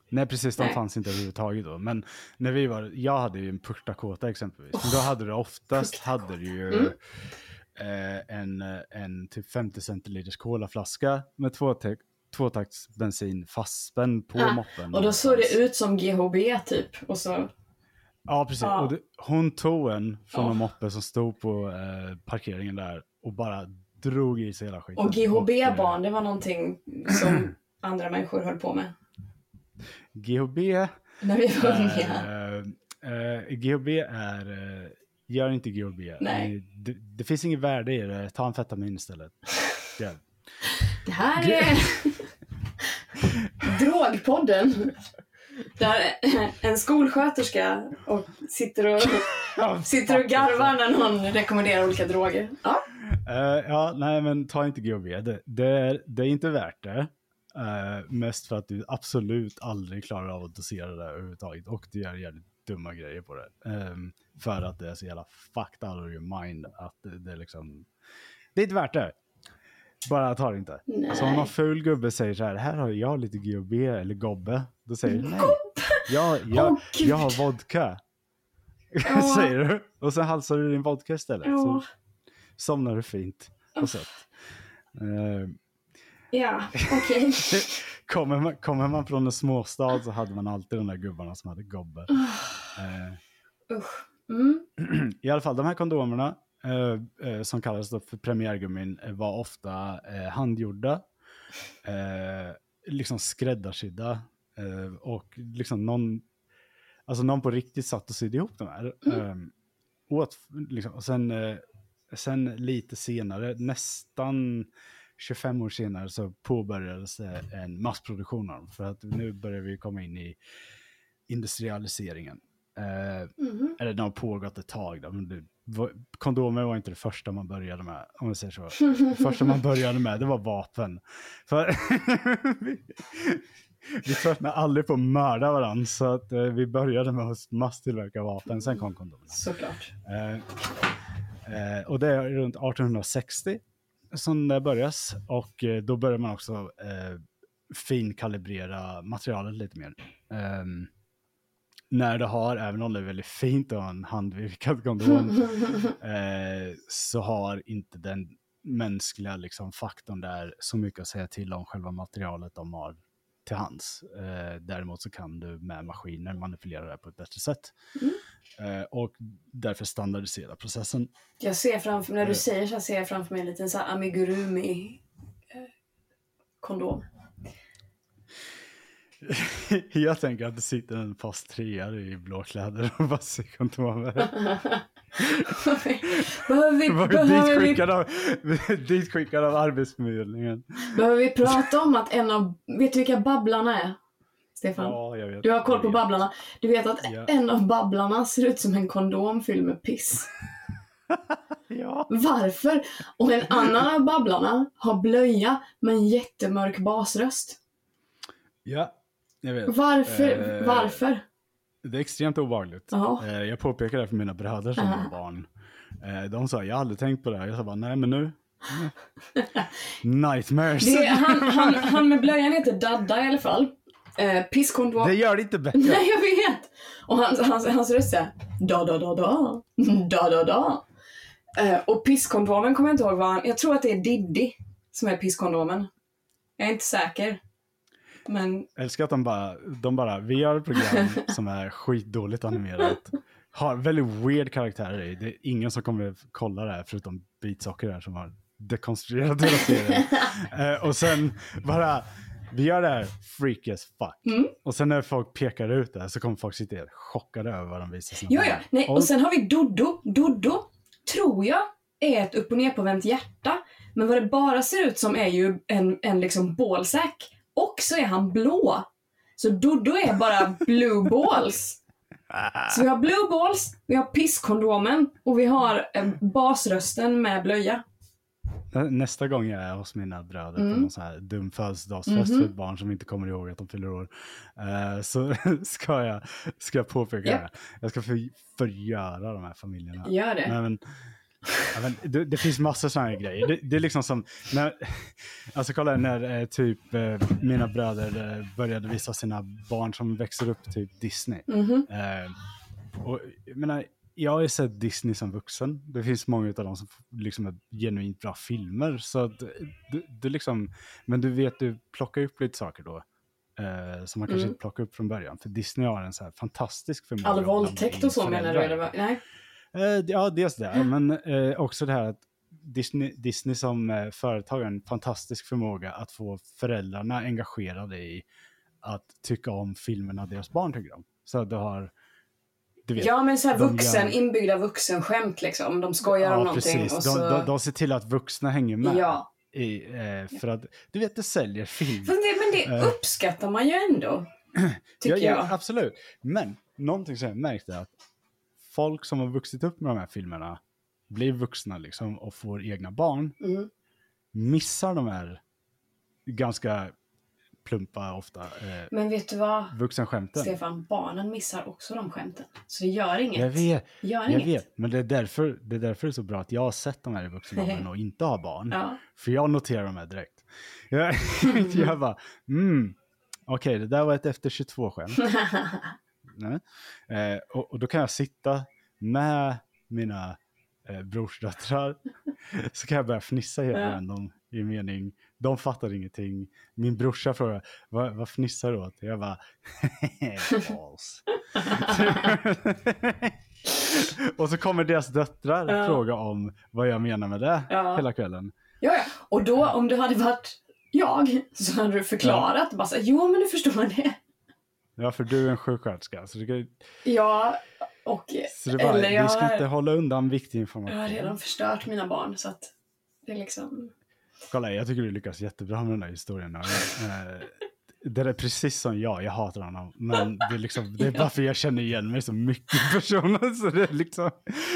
Nej precis, de Nej. fanns inte överhuvudtaget då. Men när vi var, jag hade ju en Purtakota exempelvis. Men då hade du oftast, hade du ju Mm. eh, en, eh, en typ 50 centiliters colaflaska med tvåtak- tvåtakts bensin fastspänd på Ah, moppen. Och då såg det ut som GHB typ. Och så, Ja, precis. Ja. Och det, hon tog en från Ja. en moppe som stod på eh, parkeringen där och bara drog i sig hela skiten. och GHB-barn, eh, det var någonting som andra människor höll på med. GHB När vi var unga. Eh, GHB är, eh, gör inte GHB. Nej. Det, det finns inget värde i det, ta amfetamin istället. Ja. Det här är Drogpodden. Där en skolsköterska och sitter och, sitter och garvar när någon rekommenderar olika droger. Ja. Eh, ja, nej men ta inte GHB. Det, det, är, det är inte värt det. Eh, mest för att du absolut aldrig klarar av att dosera det överhuvudtaget. Och du gör jävligt dumma grejer på det. Ehm, för att det är så jävla fucked out of your mind. Att det, det är liksom... Det är inte värt det. Bara ta det inte. Nej. Så om någon ful gubbe säger så här, här har jag lite GHB eller gobbe. Då säger du nej. jag, jag, Gud. jag har vodka. Ja. Säger du. Och sen halsar du din vodka istället. Ja. Så somnar du fint. Och så. Eh, Ja, okej. kommer, man, kommer man från en småstad så hade man alltid de där gubbarna som hade gobbe. Eh, Usch. Mm. I alla fall, de här kondomerna eh, eh, som kallades för premiärgummin eh, var ofta eh, handgjorda, eh, liksom skräddarsydda och liksom någon, alltså någon på riktigt satt och sydde ihop de här. Eh, åt, liksom, och sen, sen lite senare, nästan 25 år senare så påbörjades en massproduktion av dem för att nu börjar vi komma in i industrialiseringen. Eh, Mhm. eller det har pågått ett tag. Då, men det, kondomer var inte det första man började med, om man säger så. Det första man började med, det var vapen. För vi, vi tröttnade aldrig på att mörda varandra, så att, eh, vi började med att masstillverka vapen, sen kom kondomerna. Såklart. Eh, eh, och det är runt 1860 som det börjas, och eh, då börjar man också eh, finkalibrera materialet lite mer. Ehm, när det har, även om det är väldigt fint att ha en handvirkad kondom, eh, så har inte den mänskliga liksom, faktorn där så mycket att säga till om själva materialet de har till hands. Eh, däremot så kan du med maskiner manipulera det på ett bättre sätt. Eh, och därför standardisera processen. Jag ser framför när du säger så ser jag framför mig en liten så här amigurumi eh, kondom. Jag tänker att det sitter en fast treare i blå kläder och bara ser kondomer. behöver, vi, behöver, vi, av, ditskickad av Arbetsförmedlingen. behöver vi prata om att en av... Vet du vilka Babblarna är? Stefan? Ja, jag vet. Du har koll på. Babblarna. Du vet att Ja. en av Babblarna ser ut som en kondom fylld med piss. Ja. Varför? Och en annan av Babblarna har blöja med en jättemörk basröst. ja, jag vet. Varför? Eh, Varför? Det är extremt obehagligt. Eh, Jag påpekade det för mina bröder som Aha. var barn. Eh, De sa, jag har aldrig tänkt på det här. Jag sa bara, nej men nu. Nightmares. Det han, han, han med blöjan heter Dadda i alla fall. Eh, pisskondom. Det gör det inte bättre. Nej, jag vet! Och hans, hans, hans röst är da da da da, da da da. Eh, och pisskondomen kommer jag inte ihåg vad han... Jag tror att det är Diddy som är pisskondomen. Jag är inte säker. Men Jag älskar att de bara, de bara, vi gör ett program som är skitdåligt animerat. Har väldigt weird karaktärer i. Det är ingen som kommer kolla det här förutom Beatsocker här som har dekonstruerat hela serien. eh, och sen bara, vi gör det här freaky as fuck. Mm. Och sen när folk pekar ut det här så kommer folk sitta helt chockade över vad de visar sina Jo, ja. Nej, och sen har vi Doddo. Doddo tror jag är ett upp och ner på vänt hjärta. Men vad det bara ser ut som är ju en, en liksom bålsäck. Och så är han blå. Så Doddo är bara blue balls. Så vi har blue balls, vi har pisskondomen och vi har eh, basrösten med blöja. Nä- Nästa gång jag är hos mina bröder Mm. på någon sån här dum födelsedagsfest Mhm. för ett barn som inte kommer ihåg att de fyller år. eh, så ska jag, ska jag påpeka Japp. det. Jag ska för, förgöra de här familjerna. Gör det. Men, ja, det, det finns massor sådana grejer. Det, det är liksom som, när, alltså kolla när eh, typ eh, mina bröder eh, började visa sina barn som växer upp typ Disney. Mhm. Eh, och, jag, menar, jag har ju sett Disney som vuxen. Det finns många av dem som liksom är genuint bra filmer. Så du, du liksom, men du vet, du plockar upp lite saker då. Eh, som man kanske Mm. inte plockar upp från början. För Disney har en så här fantastisk förmåga. All våldtäkt och så menar du? Eller? Nej. Eh, ja, dels det, men eh, också det här att Disney, Disney som eh, företag har en fantastisk förmåga att få föräldrarna engagerade i att tycka om filmerna deras barn tycker om. Så du har, du vet, Ja men såhär de vuxen, gör- inbyggda vuxenskämt liksom. De skojar om någonting och de, så... de, de ser till att vuxna hänger med. Ja. I, eh, för att, du vet, det säljer film. Fast det, men det uppskattar man ju ändå. Tycker ja, ja, jag. Absolut. Men någonting som jag märkt är att folk som har vuxit upp med de här filmerna blir vuxna liksom och får egna barn Mm. missar de här ganska plumpa ofta eh, Men vet du vad? vuxenskämten. Stefan, barnen missar också de skämten. Så det gör inget. Jag vet, Gör jag inget. vet, men det är, därför, det är därför det är så bra att jag har sett de här i vuxen ålder och inte har barn. Ja. För jag noterar de här direkt. Jag, jag bara, mm, Okej, det där var ett efter 22-skämt. Nej. Eh, och, och då kan jag sitta med mina eh, brorsdöttrar. Så kan jag börja fnissa helt Ja. random i mening. De fattar ingenting. Min brorsa frågar, vad, vad fnissar du åt? Jag bara, balls. och så kommer deras döttrar Ja. fråga om vad jag menar med det Ja. hela kvällen. Ja, ja. Och då om du hade varit jag så hade du förklarat. Bara så, jo men du förstår det. Ja, för du är en sjuksköterska. Så, det, kan- Ja, och så det bara, eller jag, vi ska har- inte hålla undan viktig jag information. har redan förstört mina barn så att det är liksom... Kolla, jag tycker du lyckas jättebra med den där historien. Eh, Det är precis som jag, jag hatar honom. Men det är, liksom, det är Ja. bara för jag känner igen mig så mycket i personen. Så det är liksom,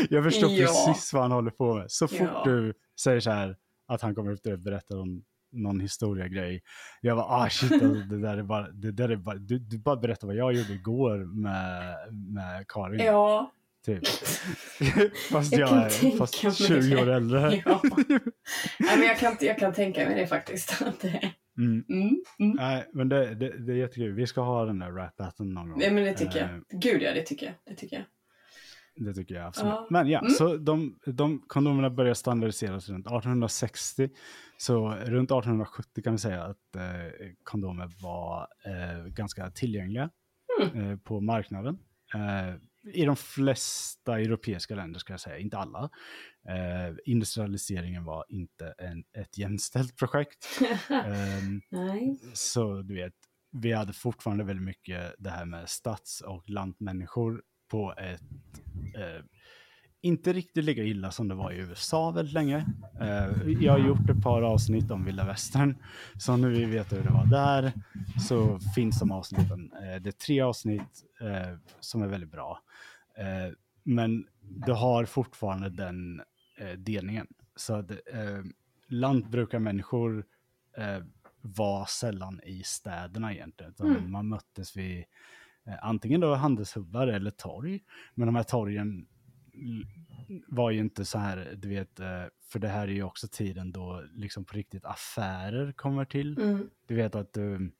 jag förstår Ja. precis vad han håller på med. Så fort Ja. du säger så här, att han kommer efter och berättar om någon historia-grej. Jag bara, ah shit, alltså, det där är bara, det där är bara du, du bara berättar vad jag gjorde igår med, med Karin. Ja, Typ. fast Jag jag, är fast mig 20 år äldre. ja. Nej, men jag, kan, jag kan tänka mig det faktiskt. Mm. mm, mm. Nej, men det, det, det är jättekul. Vi ska ha den där rap någon gång. Nej, men det tycker Eh, jag. Gud ja, det tycker jag. Det tycker jag. Det tycker jag absolut. Ja. Men ja, Mm. så de, de kondomerna började standardiseras runt 1860. Så runt 1870 kan vi säga att eh, kondomer var eh, ganska tillgängliga Mm. eh, på marknaden. Eh, I de flesta europeiska länder ska jag säga, inte alla. Eh, industrialiseringen var inte en, ett jämställt projekt. Ehm, Nej. så du vet, vi hade fortfarande väldigt mycket det här med stads och lantmänniskor på ett, eh, inte riktigt lika illa som det var i USA väldigt länge. Eh, jag har gjort ett par avsnitt om vilda västern, så nu vi vet hur det var där så finns de avsnitten. Eh, det är tre avsnitt eh, som är väldigt bra. Men du har fortfarande den delningen. Så att, lantbrukarmänniskor var sällan i städerna egentligen. Utan Mm. Man möttes vid antingen då handelshubbar eller torg. Men de här torgen var ju inte så här, du vet, eh, för det här är ju också tiden då liksom på riktigt affärer kommer till. Mm, Du vet att du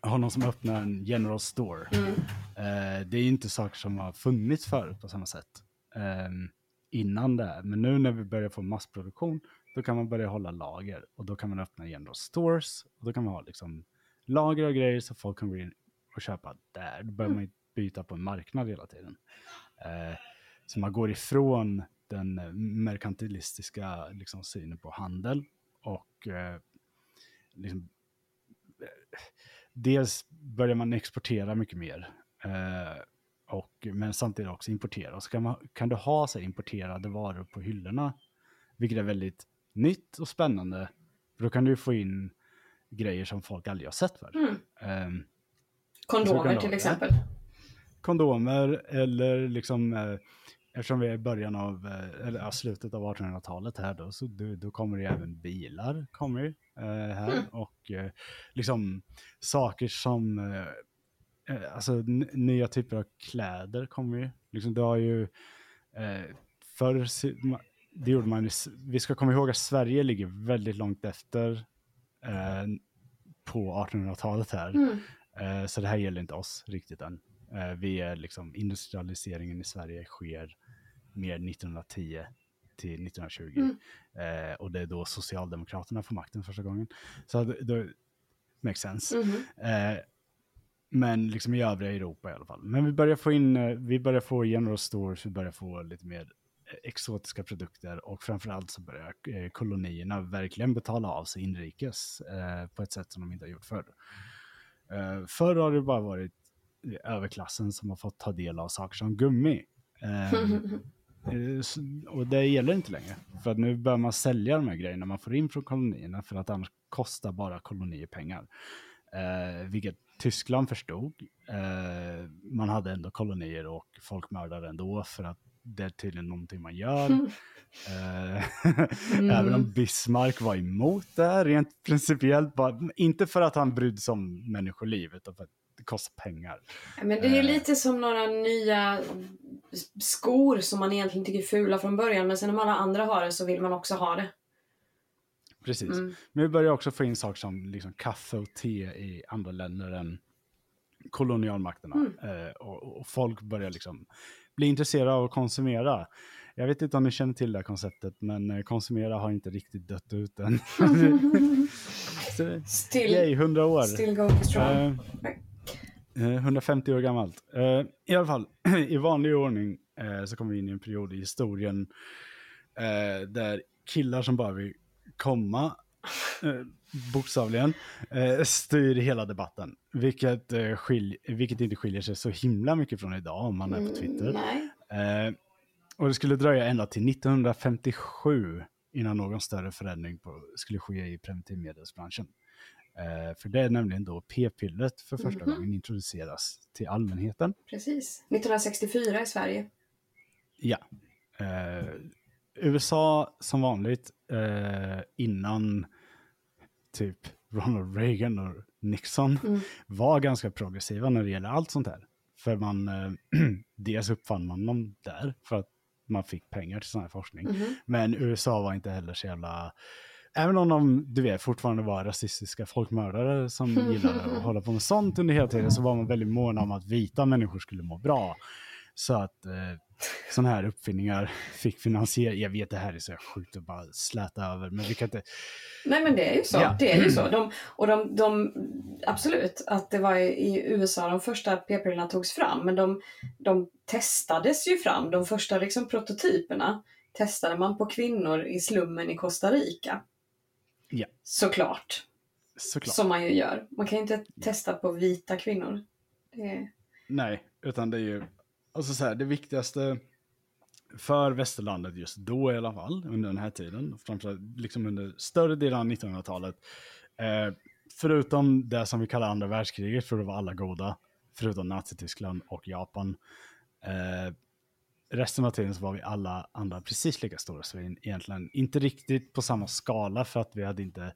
har någon som öppnar en general store. mm, Eh, det är ju inte saker som har funnits förut på samma sätt ehm, innan det. Men nu när vi börjar få massproduktion, då kan man börja hålla lager och då kan man öppna general stores och då kan man ha liksom lager och grejer så folk kan gå in och köpa där. Då börjar man ju byta på en marknad hela tiden. Eh, så man går ifrån den eh, merkantilistiska liksom, synen på handel och eh, liksom, eh, dels börjar man exportera mycket mer. Eh, och, men samtidigt också importera. Och så kan, man, kan du ha så här, importerade varor på hyllorna, vilket är väldigt nytt och spännande. För då kan du få in grejer som folk aldrig har sett förr. mm. Ehm, Kondomer ha till exempel. kondomer eller liksom, eh, eftersom vi är i början av, eh, eller ja, slutet av 1800-talet här då, så då, då kommer det ju även bilar kommer ju, eh, här Mm. och eh, liksom saker som, eh, eh, alltså nya typer av kläder kommer ju, liksom du har ju, eh, förr, det gjorde man, vi ska komma ihåg att Sverige ligger väldigt långt efter eh, på 1800-talet här. Mm. Så det här gäller inte oss riktigt än. Vi är liksom, industrialiseringen i Sverige sker mer 1910 till 1920. Mm. Eh, Och det är då Socialdemokraterna får makten första gången. Så det, det makes sense. Mhm. Eh, men liksom i övriga Europa i alla fall. Men vi börjar få in, eh, vi börjar få general stores, vi börjar få lite mer eh, exotiska produkter och framförallt så börjar eh, kolonierna verkligen betala av sig inrikes eh, på ett sätt som de inte har gjort förr. Eh, förr har det bara varit överklassen som har fått ta del av saker som gummi. Eh, Och det gäller inte längre. För att nu bör man sälja de här grejerna man får in från kolonierna för att annars kostar bara kolonier pengar. Eh, vilket Tyskland förstod. Eh, man hade ändå kolonier och folk mördade ändå för att det är tydligen någonting man gör. Eh, Även om Bismarck var emot det rent principiellt. Bara, inte för att han brydde sig om människoliv utan för att kostar pengar. Men det är Eh. lite som några nya skor som man egentligen tycker är fula från början men sen om alla andra har det så vill man också ha det. precis. Mm. Men vi börjar också få in saker som liksom kaffe och te i andra länder än kolonialmakterna. Mm. Eh, och, och folk börjar liksom bli intresserade av att konsumera. Jag vet inte om ni känner till det här konceptet, men eh, konsumera har inte riktigt dött ut än. Så, Still, Yay, 100 år. still going strong. Eh, 150 år gammalt. Eh, I alla fall, i vanlig ordning eh, så kommer vi in i en period i historien eh, där killar som bara vill komma, eh, bokstavligen, eh, styr hela debatten. Vilket, eh, skilj, vilket inte skiljer sig så himla mycket från idag om man är på Twitter. Mm, nej. Eh, och det skulle dröja ända till 1957 innan någon större förändring på, skulle ske i preventivmedelsbranschen. Eh, för det är nämligen då p-pillret för första Mhm. gången introduceras till allmänheten. Precis. 1964 i Sverige. Ja. Eh, USA som vanligt eh, innan typ Ronald Reagan och Nixon Mm. var ganska progressiva när det gäller allt sånt här. För man, eh, dels uppfann man dem där för att man fick pengar till sån här forskning. Mhm. Men USA var inte heller så jävla... Även om de, du vet, fortfarande var rasistiska folkmördare som gillade att hålla på med sånt under hela tiden så var man väldigt måna om att vita människor skulle må bra. Så att eh, sådana här uppfinningar fick finansiering. Jag vet det här är så sjukt att bara släta över, men vi kan inte... Nej men det är ju så. Ja. Det är ju så. De, och de, de, absolut att det var i, i USA de första p-pillerna togs fram. Men de, de testades ju fram. De första liksom, prototyperna testade man på kvinnor i slummen i Costa Rica. Ja. Såklart. Såklart. Som man ju gör. Man kan ju inte testa på vita kvinnor. Är... Nej, utan det är ju, alltså så här, det viktigaste för västerlandet just då i alla fall, under den här tiden, framförallt liksom under större delen av 1900-talet, eh, förutom det som vi kallar andra världskriget, för det var alla goda, förutom Nazityskland och Japan. Eh, resten av tiden så var vi alla andra precis lika stora, så vi egentligen inte riktigt på samma skala för att vi hade inte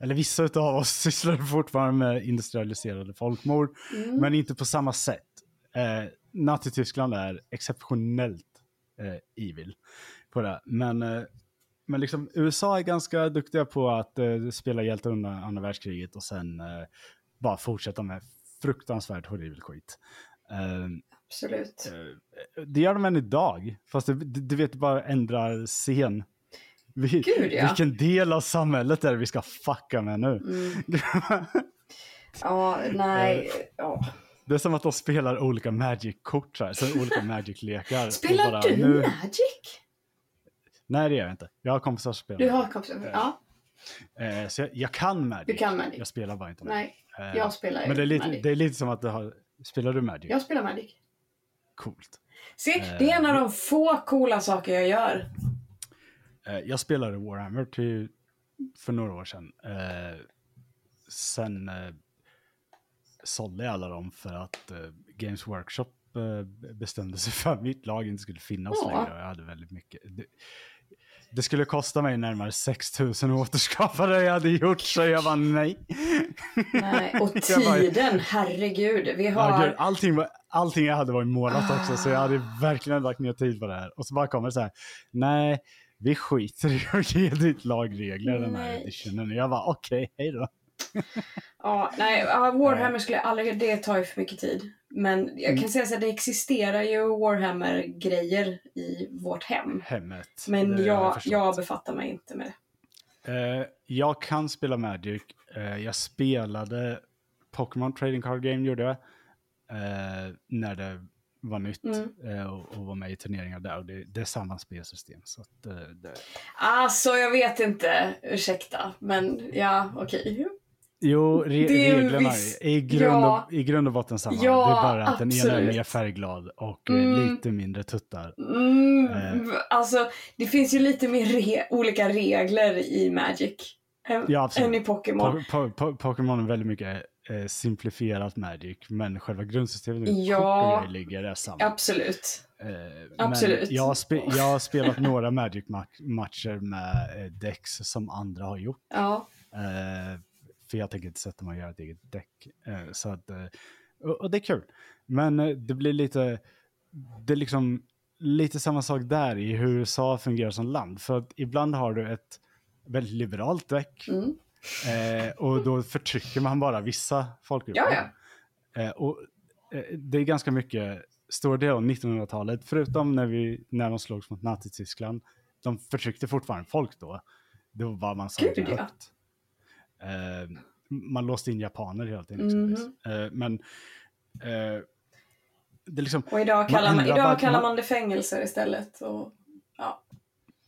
eller vissa av oss sysslade fortfarande med industrialiserade folkmord, Mm. men inte på samma sätt. Eh, Nazityskland är exceptionellt eh, evil på det. Men, eh, men liksom, USA är ganska duktiga på att eh, spela hjälte under andra världskriget och sen eh, bara fortsätta med fruktansvärt horribel skit. Eh, Absolut. eh, det gör de än idag, fast det, du vet bara ändrar scen. Vi, Gud, ja. Vilken del av samhället är det vi ska fucka med nu? Mm. Ja, nej. Ja. Det är som att de spelar olika Magic-kort, här, så olika Magic-lekar. Spelar bara, du nu- Magic? Nej, det gör jag inte. Jag har kompisar som spelar. Du har kompisar? Ja, Eh, så jag, jag kan Magic. du kan Magic. Jag spelar bara inte Nej, Eh, jag spelar ju Men det är, lite, Magic. det är lite som att du har... Spelar du Magic? Jag spelar Magic. Coolt. Se, det är en av de få coola saker jag gör. Eh, jag spelade Warhammer till, för några år sedan. Eh, sen eh, sålde jag alla dem för att eh, Games Workshop eh, bestämde sig för att mitt lag inte skulle finnas Ja. längre. Jag hade väldigt mycket. Det, skulle kosta mig närmare 6 000 att återskapa det jag hade gjort, så jag var nej. Nej, och tiden, herregud. Vi Ja, har... gud, allting, var, allting jag hade var målat också, så jag hade verkligen lagt ner tid på det här. Och så bara kommer det så här, nej, vi skiter i att ge ditt lag regler den här editionen. Jag var okej, hej då. Ja, nej, Warhammer skulle jag aldrig... Det tar ju för mycket tid. Men jag Mm. kan säga så här, det existerar ju Warhammer-grejer i vårt hem. Hemmet. Men jag, förstått. jag befattar mig inte med det. Eh, jag kan spela Magic. Eh, jag spelade Pokémon Trading Card Game gjorde jag. Eh, när det var nytt Mm. och, och var med i turneringar där. Och det, det är samma spelsystem. Så att, det, Alltså, jag vet inte. Ursäkta. Men ja, okej. Jo, re reglerna viss- är i grund, Ja. och, i grund och botten samma. Ja, det är bara att den ena är absolut. mer färgglad och eh, Mm. lite mindre tuttar. Mm, Eh. Alltså, det finns ju lite mer re- olika regler i Magic. Än, Ja, absolut. än i Pokémon. Po- po- po- Pokémon är väldigt mycket eh, simplifierat Magic, men själva grundsystemet Ja. ligger är samma. Absolut. Eh, Absolut. Jag, har spe- jag har spelat några Magic-matcher med eh, decks som andra har gjort. Ja. Eh, för jag tänker inte sätta mig och göra ett eget däck. Eh, så att, eh, och, det är kul. Men eh, det blir lite, det är liksom lite samma sak där i hur USA fungerar som land. För att ibland har du ett, väldigt liberalt däck. Mm. Och då förtrycker man bara vissa folkgrupper. Ja, ja. Och det är ganska mycket, stor del av 1900-talet, förutom när, vi, när de slogs mot Nazityskland, de förtryckte fortfarande folk då. Då var man så Gud, ja. högt. Eh, man låste in japaner tiden. Mhm. exempelvis. Eh, men eh, det är liksom, Och idag Man kallar man, ändrar idag bara- kallar man- man det fängelser istället. Och, ja.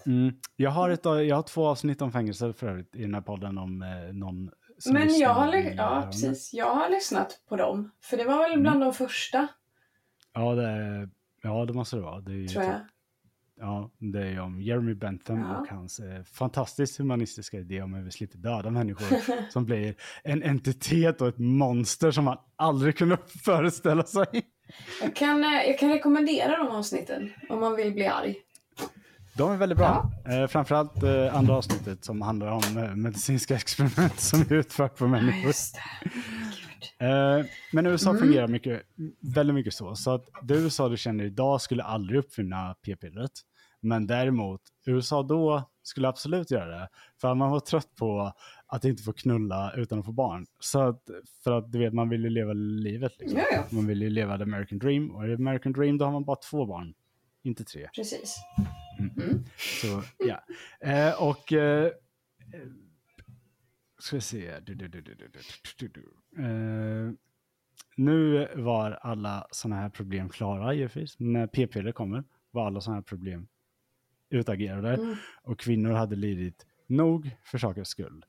mm, jag, har ett, jag har två avsnitt om fängelser för övrigt i den här podden om eh, någon Men jag har, ja, precis. jag har lyssnat på dem. För det var väl Mm. bland de första, Ja, det, ja, det måste det vara. Det är tror jag. typ- Ja, det är om Jeremy Bentham Ja. och hans eh, fantastiskt humanistiska idé om hur vi slipper döda människor som blir en entitet och ett monster som man aldrig kunde föreställa sig. Jag kan, eh, jag kan rekommendera de avsnitten om man vill bli arg. De är väldigt bra. Eh, framförallt eh, andra avsnittet som handlar om eh, medicinska experiment som utförs på Ja, människor. just det. Gud. Eh, men USA Mm. fungerar mycket, väldigt mycket så. Så att det USA du känner idag skulle aldrig uppfinna p-pillret. Men däremot, USA då skulle absolut göra det. För man var trött på att inte få knulla utan att få barn. Så att, för att du vet, man vill ju leva livet liksom. Ja, ja, Man vill ju leva the American dream. Och i American dream då har man bara två barn, inte tre. precis. Så ja. Eh, och... Eh, ska vi se. Du, du, du. Eh, nu var alla sådana här problem klara givetvis. När p-piller kommer var alla sådana här problem utagerade. Mm. Och kvinnor hade lidit nog för sakens skull.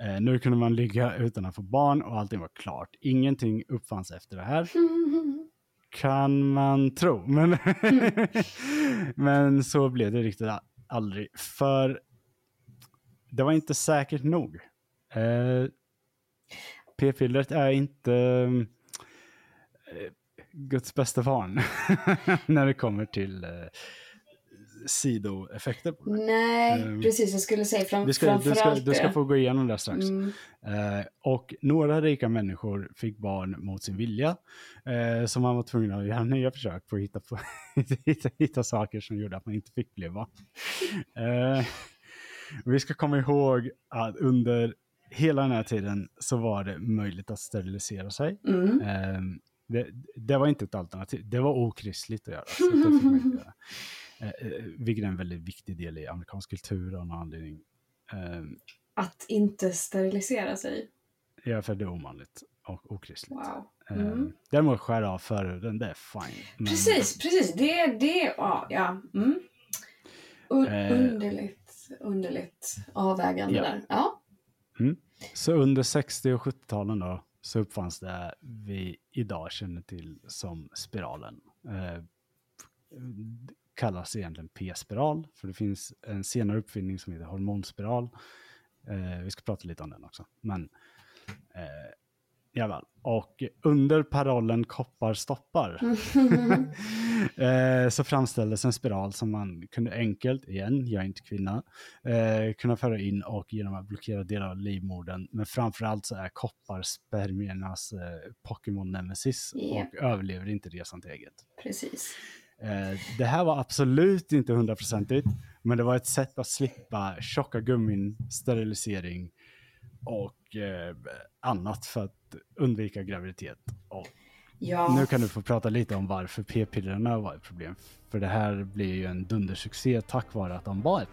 Eh, nu kunde man ligga utan att få barn och allting var klart. Ingenting uppfanns efter det här. Kan man tro. Men, men så blev det riktigt aldrig. För det var inte säkert nog. Eh, P-pillret är inte eh, Guds bästa barn när det kommer till eh, sidoeffekter. på det. Nej, Ehm, precis. Jag skulle säga fram, ska, du, ska, framförallt du ska det. få gå igenom det strax. Mm. Eh, och några rika människor fick barn mot sin vilja. Eh, så man var tvungen att göra nya försök på att hitta, på, hitta, hitta saker som gjorde att man inte fick barn. Eh, vi ska komma ihåg att under hela den här tiden så var det möjligt att sterilisera sig. Mm. Eh, det, det var inte ett alternativ. Det var okristligt att göra. Så det fick man inte göra. Eh, eh, vilket är en väldigt viktig del i amerikansk kultur av någon anledning. Eh, Att inte sterilisera sig. Ja, för det är omanligt och okristligt. Wow. Mm. Mm. Däremot skära av förhuden, det är fine. Men, Precis, precis. Det, det, ja. ja. Mm. Un, Eh. underligt, underligt avvägande Ja. där. Ja. Så under 60 och 70-talen då, så uppfanns det vi idag känner till som spiralen. Eh, kallas egentligen p-spiral, för det finns en senare uppfinning som heter hormonspiral. Eh, vi ska prata lite om den också. Men eh, fall. Och under parollen koppar stoppar eh, så framställdes en spiral som man kunde enkelt, igen, jag är inte kvinna, eh, kunna föra in och genom att blockera delar av livmodern. Men framförallt så är koppar spermiernas eh, Pokémon Nemesis Ja. och överlever inte resan till ägget. Precis. Eh, det här var absolut inte hundraprocentigt, men det var ett sätt att slippa tjocka gummin, sterilisering och eh, annat för att undvika graviditet. Och Ja. nu kan du få prata lite om varför p-pillerna var ett problem. För det här blir ju en dundersuccé tack vare att de var ett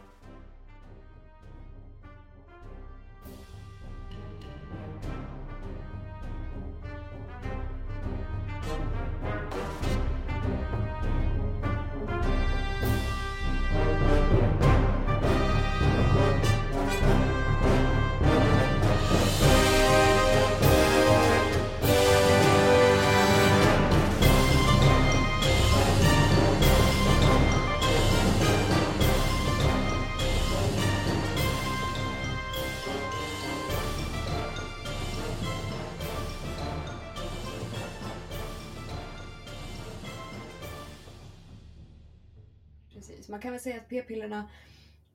Så Man kan väl säga att p-pillerna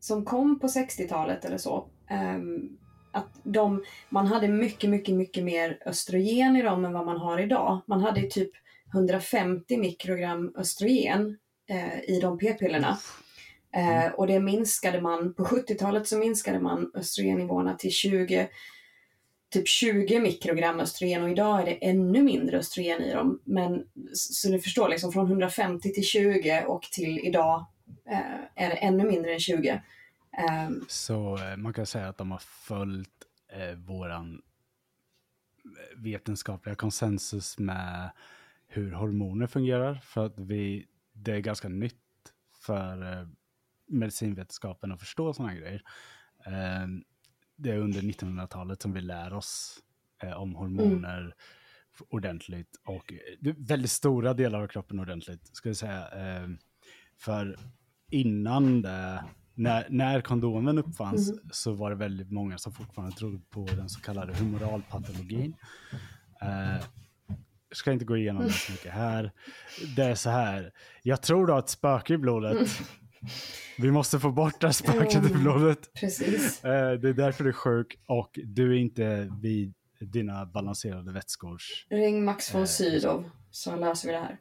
som kom på 60-talet eller så, ehm, att de, man hade mycket, mycket, mycket mer östrogen i dem än vad man har idag. Man hade ju typ 150 mikrogram östrogen eh, i de p-pillerna. Mm. Eh, och det minskade man, på 70-talet så minskade man östrogennivåerna till 20, typ 20 mikrogram östrogen och idag är det ännu mindre östrogen i dem. Men så ni förstår, liksom från 150 till 20 och till idag Eh, är det ännu mindre än 20. Ehm, eh, Så man kan säga att de har följt eh, våran eh, vetenskapliga konsensus med hur hormoner fungerar. För att vi, det är ganska nytt för eh, medicinvetenskapen att förstå sådana grejer. Eh, det är under 1900-talet som vi lär oss eh, om hormoner ordentligt och eh, väldigt stora delar av kroppen ordentligt, ska jag säga. Eh, för innan det, när, när kondomen uppfanns så var det väldigt många som fortfarande trodde på den så kallade humoralpatologin. Eh, jag ska inte gå igenom det så mycket här. Det är så här, jag tror du har ett spöke i blodet. Vi måste få bort det här spöket i Mm. blodet. precis. Eh, det är därför du är sjuk och du är inte vid dina balanserade vätskors Ring Max von Eh, Sydow så löser vi det här.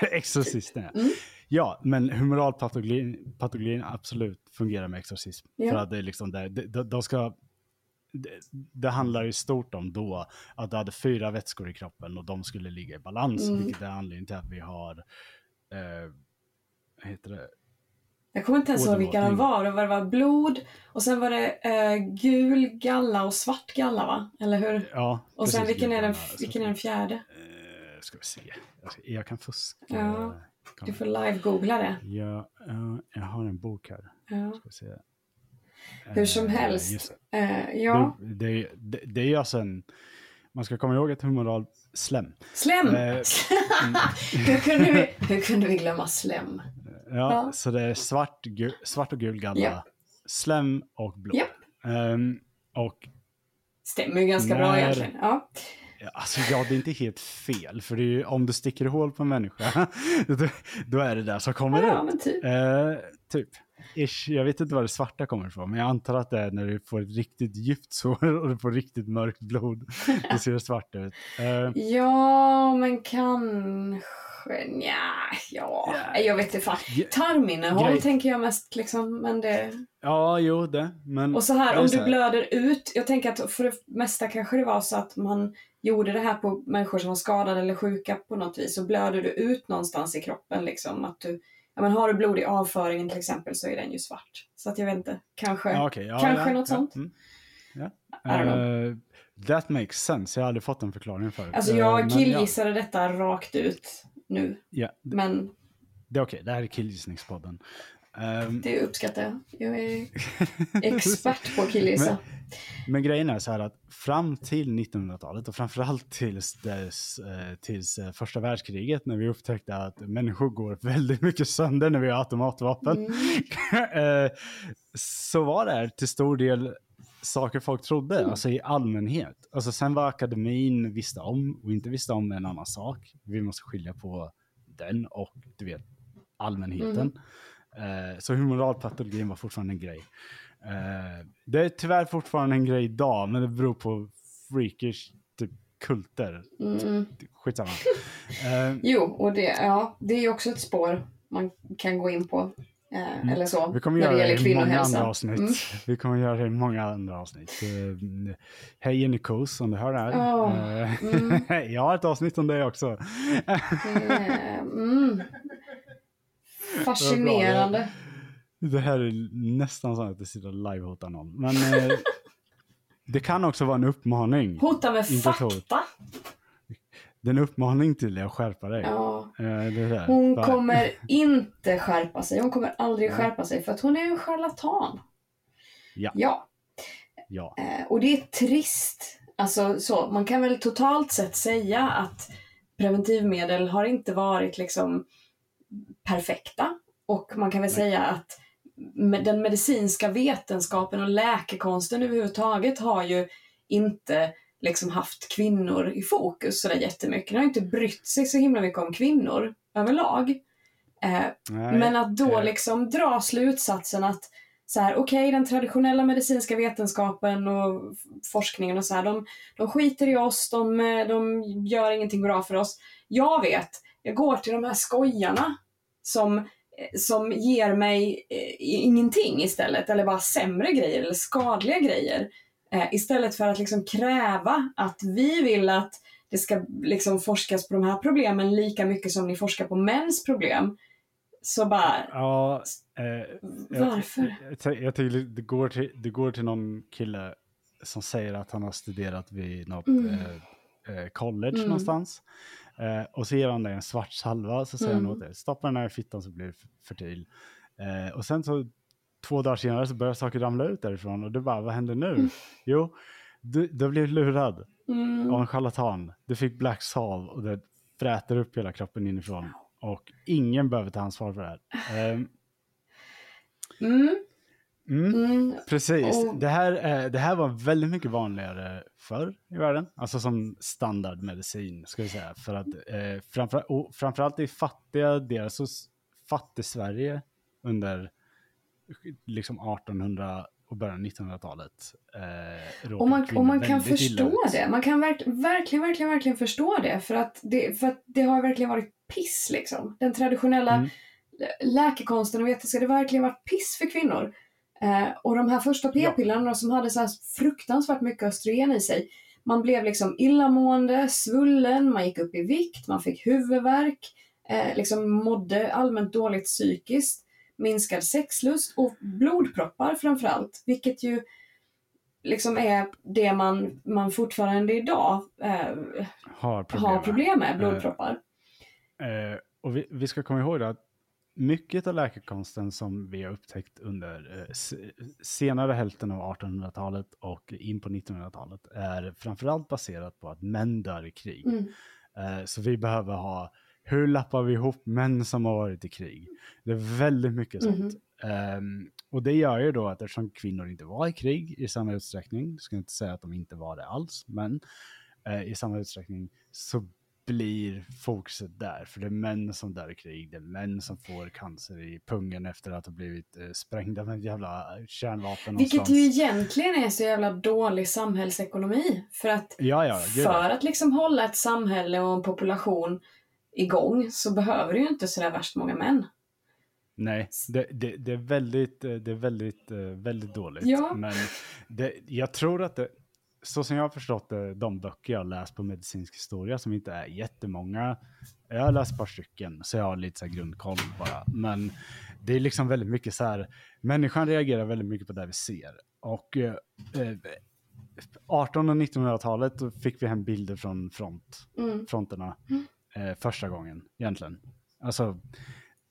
exorcisten. Mm. Ja, men humoralpatologin patologin absolut fungerar med exorcism. Ja. För att det är liksom det, de, de, ska, det, det handlar i stort om då att du hade fyra vätskor i kroppen och de skulle ligga i balans, Mm. vilket är anledningen till att vi har, eh, vad heter det? Jag kommer inte ens ihåg vilka de var. Det var, det var blod och sen var det eh, gul galla och svart galla va? Eller hur? Ja, Och sen precis, vilken är, den, vilken är den fjärde? Eh, ska vi se. Jag, ska, jag kan fuska. Ja. Du får live-googla det. Ja, ja, jag har en bok här. Ja. Hur som Eh, helst. Eh, ja, Det, det, det, är alltså en... Man ska komma ihåg att humoral slem. slem! Eh, hur, kunde vi, hur kunde vi glömma slem? Ja, Ja. så det är svart, gu, svart och gul galla, Ja. slem och blod. Japp. Ehm, och Stämmer ju ganska bra När- egentligen. Ja. Alltså, ja, det är inte helt fel. För ju, om du sticker hål på en människa, då, då är det där som kommer ja, ut. typ. Eh, typ. Ish. Jag vet inte var det svarta kommer ifrån, men jag antar att det är när du får ett riktigt djupt sår och du får riktigt mörkt blod. Då ser det svart ut. Eh, Ja, men kanske... Nja, ja. Ja. Jag vet inte fan. Tarminnehåll tänker jag mest liksom, men det... ja, jo, det. Men, Och så här, om så du blöder ut. Jag tänker att för det mesta kanske det var så att man gjorde det här på människor som var skadade eller sjuka på något vis. Så blöder du ut någonstans i kroppen liksom. Att du, ja, men har du blod i avföringen till exempel så är den ju svart. Så att jag vet inte, kanske. Ja, okej, ja, Kanske ja, något sånt. mm. Don't Eh, that makes sense. Jag har aldrig fått en förklaring förut. Alltså jag men killgissade detta rakt ut nu. Ja, ja, Men det är okej. Det här är killgissningspodden. Ehm, det uppskattar jag. Jag är expert på att killgissa. Men grejen är så här att fram till 1900-talet och framförallt tills, dess, eh, tills eh, första världskriget när vi upptäckte att människor går väldigt mycket sönder när vi har automatvapen. Mm. eh, så var det här till stor del saker folk trodde, Mm. alltså i allmänhet. Alltså sen vad akademin visste om och inte visste om är en annan sak. Vi måste skilja på den och du vet allmänheten. Mm. Eh, så humoralpatologin var fortfarande en grej. Eh, det är tyvärr fortfarande en grej idag, men det beror på freakish typ kulter. Mm. Skitsamma. Eh, Jo, och det, ja, det är ju också ett spår man kan gå in på. Eh, Eller så, Mm. vi kommer när göra det det gäller många andra kvinnohälsa. avsnitt. Mm. Vi kommer göra det i många andra avsnitt. Eh, hej Jenny Kos, om du hör det här. Eh, mm. jag har ett avsnitt om det också. Mm. Fascinerande. Det här är nästan så att jag sitter live-hotar någon. Men det kan också vara en uppmaning. Hota med ett hot. Det är en uppmaning till dig att skärpa dig. Ja. Eh. Hon Bara- kommer inte skärpa sig. Hon kommer aldrig skärpa sig för att hon är en charlatan. Ja. ja. Ja. Eh, och det är trist. Alltså så, man kan väl totalt sett säga att preventivmedel har inte varit liksom perfekta. Och man kan väl Nej. säga att den medicinska vetenskapen och läkekonsten överhuvudtaget har ju inte liksom haft kvinnor i fokus sådär jättemycket. Den har inte brytt sig så himla mycket om kvinnor överlag. Eh, men att då liksom dra slutsatsen att så här, okej, den traditionella medicinska vetenskapen och forskningen och så här, de, de skiter i oss, de, eh, de gör ingenting bra för oss. Jag vet, jag går till de här skojarna som eh, som ger mig eh, ingenting istället, eller bara sämre grejer eller skadliga grejer. Eh, istället för att liksom kräva att vi vill att det ska liksom forskas på de här problemen lika mycket som ni forskar på mäns problem. Så bara, Ja, eh, varför? Jag, jag, jag tycker det går, till, det går till någon kille som säger att han har studerat vid något Mm. eh, eh, college Mm. någonstans. Eh, och så ger han dig en svart salva, så säger Mm. han åt dig, stoppa den här i fittan så blir du fertil. Eh, och sen så två dagar senare så börjar saker ramla ut därifrån och du bara, vad händer nu? Mm. Jo, du, du blivit lurad Mm. av en charlatan. Du fick black salve och det fräter upp hela kroppen inifrån. Och ingen behöver ta ansvar för det här. Ehm, Mm. mm. Precis. Och- Det, här, eh, det här var väldigt mycket vanligare förr i världen. Alltså som standardmedicin, ska vi säga. För att eh, framför, och framförallt i fattiga delar, så s- fattig-Sverige under liksom 1800 och början av 1900-talet. Eh, Och man, och man kan förstå det. Man kan verk, verkligen, verkligen, verkligen förstå det. För att det, för att det har verkligen varit piss liksom. Den traditionella Mm. läkekonsten och vetenskapen, det har verkligen varit piss för kvinnor. Eh, och de här första p-pillerna som hade så här fruktansvärt mycket östrogen i sig. Man blev liksom illamående, svullen, man gick upp i vikt, man fick huvudvärk, eh, liksom mådde allmänt dåligt psykiskt, minskad sexlust och blodproppar framförallt, vilket ju liksom är det man, man fortfarande idag eh, Har problem, har problem med, blodproppar. Eh, och vi, vi ska komma ihåg att mycket av läkekonsten som vi har upptäckt under eh, senare hälften av 1800-talet och in på 1900-talet är framförallt baserat på att män dör i krig. Mm. Eh, så vi behöver ha, hur lappar vi ihop män som har varit i krig? Det är väldigt mycket sånt. Mhm. Ehm, och det gör ju då att eftersom kvinnor inte var i krig i samma utsträckning, ska inte säga att de inte var det alls, men eh, i samma utsträckning så blir fokuset där. För det är män som dör i krig, det är män som får cancer i pungen efter att ha blivit eh, sprängda med jävla kärnvapen Vilket någonstans. ju egentligen är så jävla dålig samhällsekonomi. För att Ja, ja, för att liksom hålla ett samhälle och en population igång så behöver du ju inte sådär värst många män. Nej, det, det, det är väldigt, eh, det är väldigt, eh, väldigt dåligt. Ja. Men det, jag tror att det, så som jag har förstått det, de böcker jag har läst på medicinsk historia, som inte är jättemånga, jag har läst ett par stycken, så jag har lite så grundkoll bara. Men det är liksom väldigt mycket så här, människan reagerar väldigt mycket på det vi ser. Och eh, eh, 1800 och 1900-talet då fick vi hem bilder från front, Mm. fronterna Mm. Eh, första gången egentligen. Alltså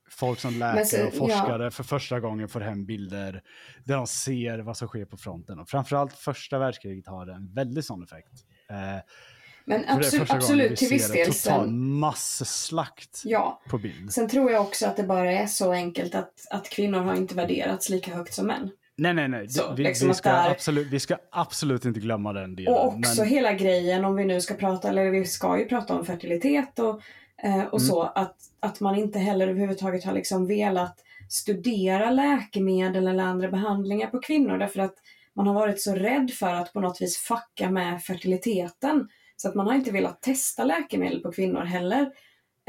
folk som läkare så- och forskare för första gången får hem bilder där de ser vad som sker på fronten. Och framförallt första världskriget har en väldigt sån effekt. Eh, Men det absolut, absolut till viss del. total Sen, masslakt ja. på bild. Sen tror jag också att det bara är så enkelt att, att kvinnor har inte värderats lika högt som män. Nej, nej, nej. Så, vi, liksom vi, ska där- absolut, vi ska absolut inte glömma den delen. Och också men, hela grejen om vi nu ska prata, eller vi ska ju prata om fertilitet och, eh, och Mm. så, att, att man inte heller överhuvudtaget har liksom velat studera läkemedel eller andra behandlingar på kvinnor därför att man har varit så rädd för att på något vis fucka med fertiliteten. Så att man har inte velat testa läkemedel på kvinnor heller.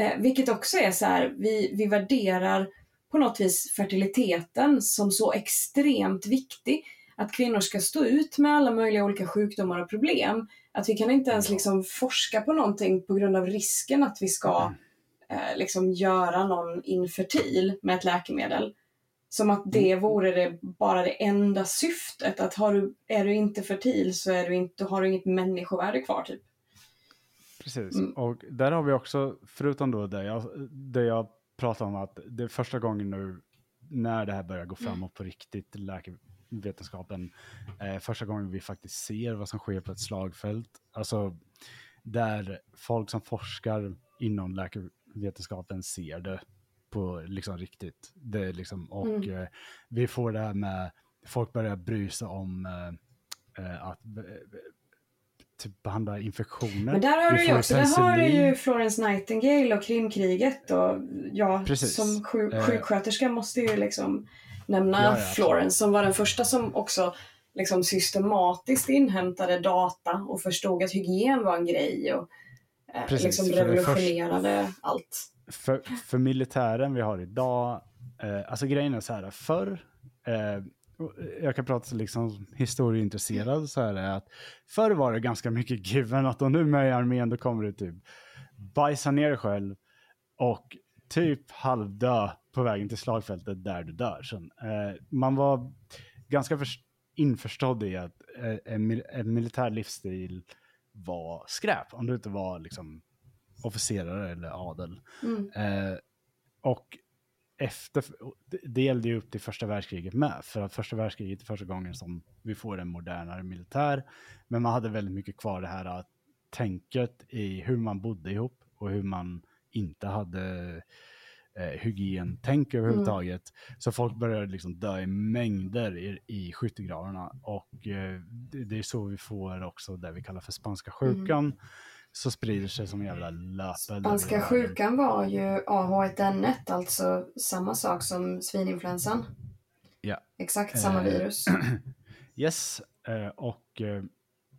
Eh, vilket också är så här, vi, vi värderar på något vis fertiliteten som så extremt viktig. Att kvinnor ska stå ut med alla möjliga olika sjukdomar och problem. Att vi kan inte ens liksom forska på någonting på grund av risken att vi ska eh, liksom göra någon infertil med ett läkemedel. Som att det vore det, bara det enda syftet. Att har du, är du inte fertil så är du inte, har du inget människovärde kvar. Typ. Precis, Mm. och där har vi också, förutom då det jag, det jag pratar om att det är första gången nu när det här börjar gå Mm. framåt på riktigt, läkevetenskapen, eh, första gången vi faktiskt ser vad som sker på ett slagfält. Alltså där folk som forskar inom läkevetenskapen ser det på liksom riktigt. Det liksom, och Mm. eh, vi får det här med, folk börjar bry sig om eh, eh, att eh, typ behandla infektioner. Men där har du ju också, där har du ju Florence Nightingale och Krimkriget och jag Precis. som sjuk, Eh. sjuksköterska måste ju liksom nämna Ja, ja. Florence som var den första som också liksom systematiskt inhämtade data och förstod att hygien var en grej och eh, Precis, liksom för revolutionerade allt. för, för militären vi har idag Eh, alltså grejen är så här, förr, eh, jag kan prata liksom historieintresserad så här, är att förr var det ganska mycket given att om du är med i armén då kommer du typ bajsa ner dig själv och typ halvdö på vägen till slagfältet där du dör sen. Eh, man var ganska för, införstådd i att eh, en, mil, en militär livsstil var skräp om du inte var liksom officerare eller adel. Mm. Eh, och efter, det gällde ju upp till första världskriget med, för att första världskriget är första gången som vi får en modernare militär. Men man hade väldigt mycket kvar det här att tänket i hur man bodde ihop och hur man inte hade eh, hygientänk överhuvudtaget. Mm. Så folk började liksom dö i mängder i, i skyttegravarna och eh, det, det, är så vi får också det vi kallar för spanska sjukan. Mm så sprider sig som jävla löpeld. Spanska sjukan var ju AH1N1, alltså samma sak som svininfluensan. Ja. Exakt samma eh, virus. yes, eh, och eh,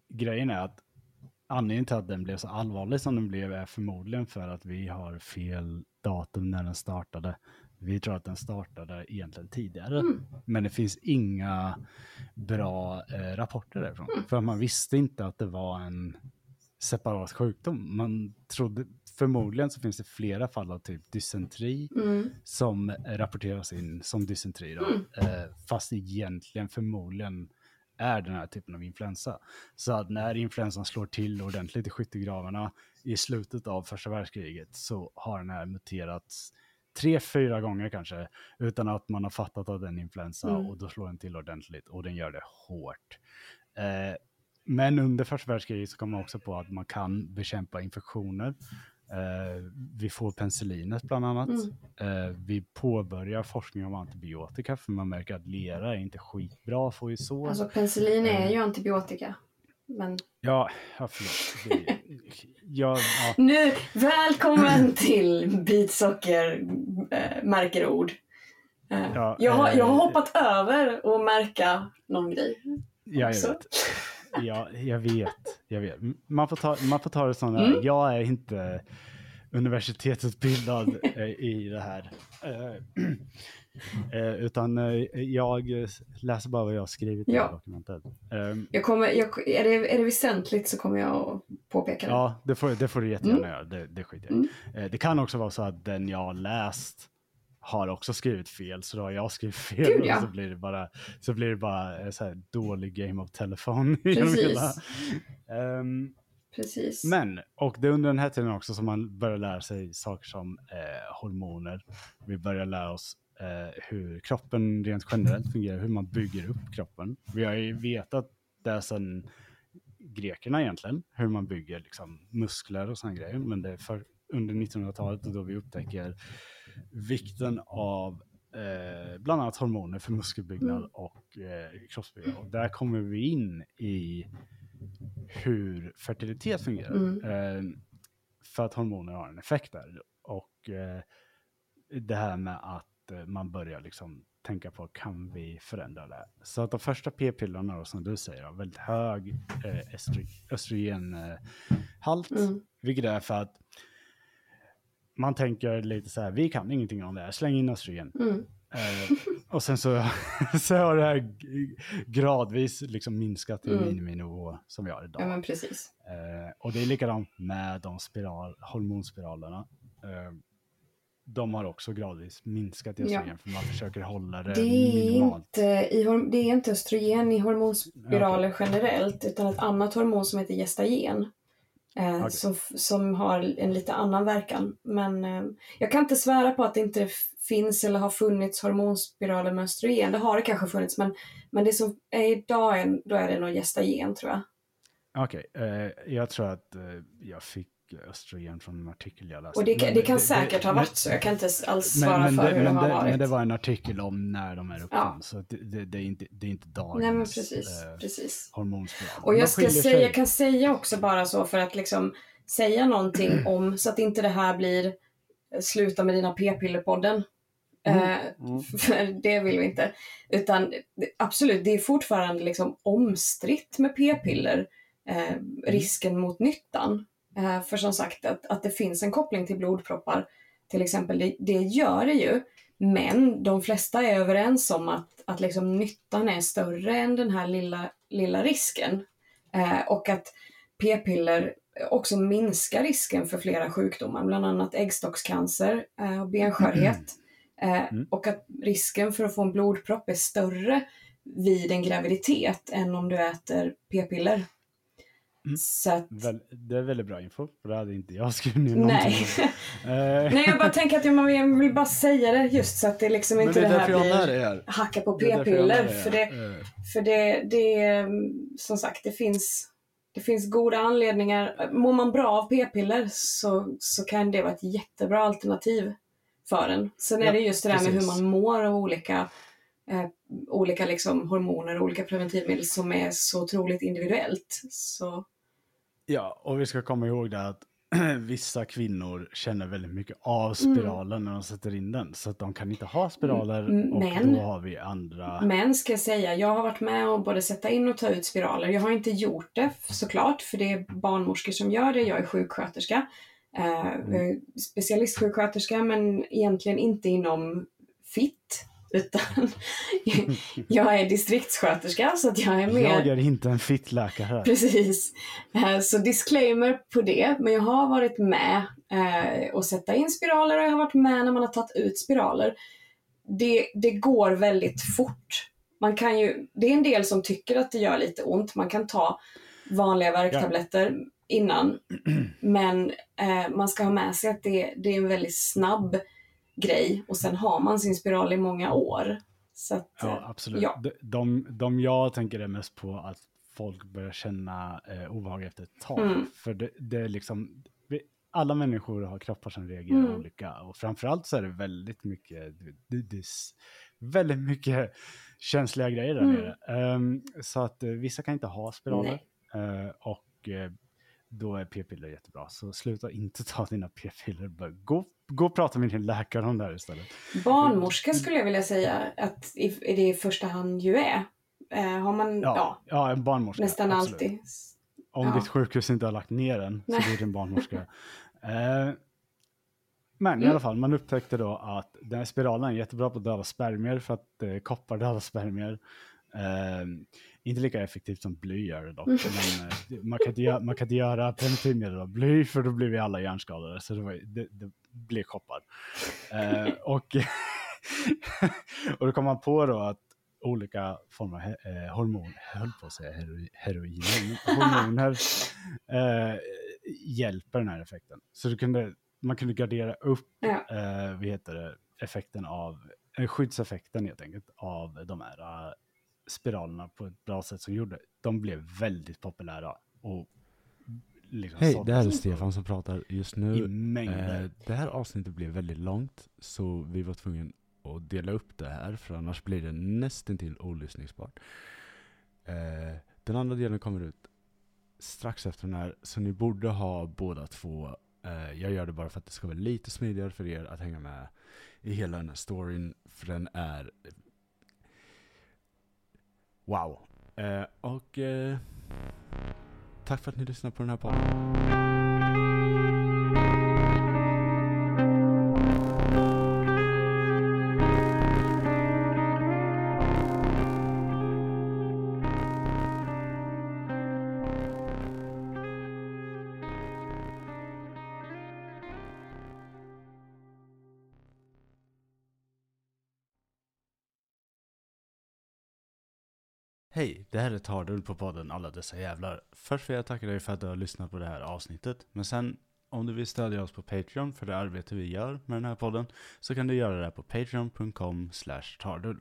grejen är att anledningen till att den blev så allvarlig som den blev är förmodligen för att vi har fel datum när den startade. Vi tror att den startade egentligen tidigare, mm. men det finns inga bra eh, rapporter därifrån. Mm. För man visste inte att det var en separat sjukdom. Man trodde, förmodligen så finns det flera fall av typ dysenteri mm. som rapporteras in som dysenteri då, mm. eh, fast egentligen förmodligen är den här typen av influensa. Så att när influensan slår till ordentligt i skyttegravarna i slutet av första världskriget så har den här muterats tre, fyra gånger kanske utan att man har fattat att den är influensa mm. och då slår den till ordentligt och den gör det hårt. Eh, men under första världskriget så kom man också på att man kan bekämpa infektioner. Eh, vi får penicillinet bland annat. Mm. Eh, vi påbörjar forskning om antibiotika för man märker att lera är inte skitbra att få i så. Alltså penicillin är eh. ju antibiotika. Men... Ja, ja förlåt. Det, ja, ja. Nu, välkommen till bitsocker äh, märker ord. Äh, ja, jag, har, jag har hoppat över att märka någon grej. Ja, jag vet. Ja, jag vet. Jag vet. Man, får ta, man får ta det som mm. Jag är inte universitetsutbildad eh, i det här. Eh, eh, utan jag läser bara vad jag har skrivit ja. i dokumentet. Ehm, jag kommer, jag, är, det, är det väsentligt så kommer jag att påpeka det. Ja, det får, det får du jättegärna mm. göra. Det, det skiter jag mm. Det kan också vara så att den jag har läst har också skrivit fel, så då har jag skrivit fel Gud, ja. och så blir det bara, så blir det bara eh, så dålig game of telefon. Precis. um, Precis. Men, och det är under den här tiden också som man börjar lära sig saker som eh, hormoner. Vi börjar lära oss eh, hur kroppen rent generellt fungerar, hur man bygger upp kroppen. Vi har ju vetat det sedan grekerna egentligen, hur man bygger liksom, muskler och sådana grejer. Men det är för, under 1900-talet då vi upptäcker vikten av eh, bland annat hormoner för muskelbyggnad mm. och eh, kroppsbyggnad. Och där kommer vi in i hur fertilitet fungerar. Mm. Eh, för att hormoner har en effekt där. Och eh, det här med att eh, man börjar liksom tänka på, kan vi förändra det? Så att de första p-pillerna som du säger har väldigt hög eh, östrogenhalt, mm. vilket är för att man tänker lite så här, vi kan ingenting om det här, släng in östrogen. Mm. Eh, och sen så, så har det här gradvis liksom minskat till mm. miniminivå som vi har idag. Ja, men precis. Eh, och det är likadant med de spiral, hormonspiralerna. Eh, de har också gradvis minskat i östrogen ja. för man försöker hålla det, det minimalt. Inte i, det är inte östrogen i hormonspiraler okay. generellt utan ett annat hormon som heter gestagen. Eh, okay. som, som har en lite annan verkan. Men eh, jag kan inte svära på att det inte finns eller har funnits hormonspiraler med östrogen. Det har det kanske funnits men, men det som är idag är, då är det nog gestagen tror jag. Okej, okay. eh, jag tror att eh, jag fick östrogen från en artikel jag läste. Och det, det kan det, säkert det, ha varit så, jag kan inte alls svara men, men för hur det har varit. Men det var en artikel om när de är uppkomna, ja. så det, är inte, det är inte dagens Nej, men precis, eh, precis. Och jag, ska säga, jag kan säga också bara så för att liksom säga någonting om, så att inte det här blir sluta med dina p-pillerpodden. Mm. Eh, mm. För det vill vi inte. Utan absolut, det är fortfarande liksom omstritt med p-piller. Eh, risken mot nyttan. Eh, för som sagt att, att det finns en koppling till blodproppar till exempel, det, det gör det ju. Men de flesta är överens om att, att liksom nyttan är större än den här lilla, lilla risken. Eh, och att p-piller också minskar risken för flera sjukdomar, bland annat äggstockscancer eh, och benskörhet. Eh, Mm. Och att risken för att få en blodpropp är större vid en graviditet än om du äter p-piller. Mm. Så att, Väl, det är väldigt bra info, för det hade inte jag skrivit ner nej. Eh, nej, jag bara tänker att jag jag vill bara säga det just så att det liksom inte det det, är här blir här. hacka på p-piller. För det. Eh, För det, det är, som sagt, det finns, det finns goda anledningar. Mår man bra av p-piller så, så kan det vara ett jättebra alternativ för en. Sen är Ja, det just det där med hur precis. man mår av olika, eh, olika liksom hormoner och olika preventivmedel som är så otroligt individuellt. Så, Ja, och vi ska komma ihåg det att vissa kvinnor känner väldigt mycket av Mm. spiralen när de sätter in den. Så att de kan inte ha spiraler Mm, och men- då har vi andra. Men ska jag säga, jag har varit med och både sätta in och ta ut spiraler. Jag har inte gjort det såklart, för det är barnmorskor som gör det. Jag är sjuksköterska. Eh, Mm. specialistsjuksköterska, men egentligen inte inom FIT. Utan jag är distriktssköterska, så att jag är med. Jag är inte en fittläkare. Precis. Eh, Så disclaimer på det, men jag har varit med eh, och sätta in spiraler och jag har varit med när man har tagit ut spiraler. Det, det går väldigt fort. Man kan ju, det är en del som tycker att det gör lite ont. Man kan ta vanliga värktabletter innan. Men eh, man ska ha med sig att det, det är en väldigt snabb grej och sen har man sin spiral i många år. Så att, Ja, eh, absolut. ja. De, de, jag tänker är mest på att folk börjar känna eh, obehag efter ett tag. Mm. För det, det är liksom, alla människor har kroppar som reagerar Mm. olika. Och framförallt så är det väldigt mycket, det, det väldigt mycket känsliga grejer där Mm. nere. Ehm, så att eh, vissa kan inte ha spiraler. Eh, och eh, då är p-piller jättebra. Så sluta inte ta dina p-piller. Bara Gå, gå och prata med din läkare om det här istället. Barnmorska skulle jag vilja säga att i, det i första hand ju är. Eh, har man, ja, Ja, ja en barnmorska. nästan absolut. alltid. Om Ja. ditt sjukhus inte har lagt ner den så blir det en barnmorska. eh, men i Mm. alla fall, man upptäckte då att den här spiralen är jättebra på att döda spermier för att eh, koppar dödar spermier. Eh, inte lika effektivt som bly gör det dock. Mm. Men, det- man, kan inte göra, man kan inte göra preventivmedel av bly för då blir vi alla hjärnskadade. Så det, var, det, det blir koppar. Eh, och, och då kom man på då att olika former av eh, hormon, höll på att säga hero, heroin, hormoner eh, hjälper den här effekten. Så du kunde, man kunde gardera upp Ja. eh, vad heter det, effekten av, eh, skyddseffekten helt enkelt av de här eh, spiralerna på ett bra sätt som gjorde. De blev väldigt populära och liksom Hej, det här är Stefan som pratar just i nu. mängder. Eh, det här avsnittet blev väldigt långt, så vi var tvungna att dela upp det här, för annars blir det nästintill olyssningsbart. Eh, den andra delen kommer ut strax efter den här, så ni borde ha båda två. Eh, jag gör det bara för att det ska vara lite smidigare för er att hänga med i hela den här storyn, för den är wow. Eh, och eh, tack för att ni lyssnade på den här podden. Här är Tardull på podden Alla dessa jävlar. Först vill jag tacka dig för att du har lyssnat på det här avsnittet. Men sen, om du vill stödja oss på Patreon för det arbete vi gör med den här podden, så kan du göra det på patreon.com slash tardull.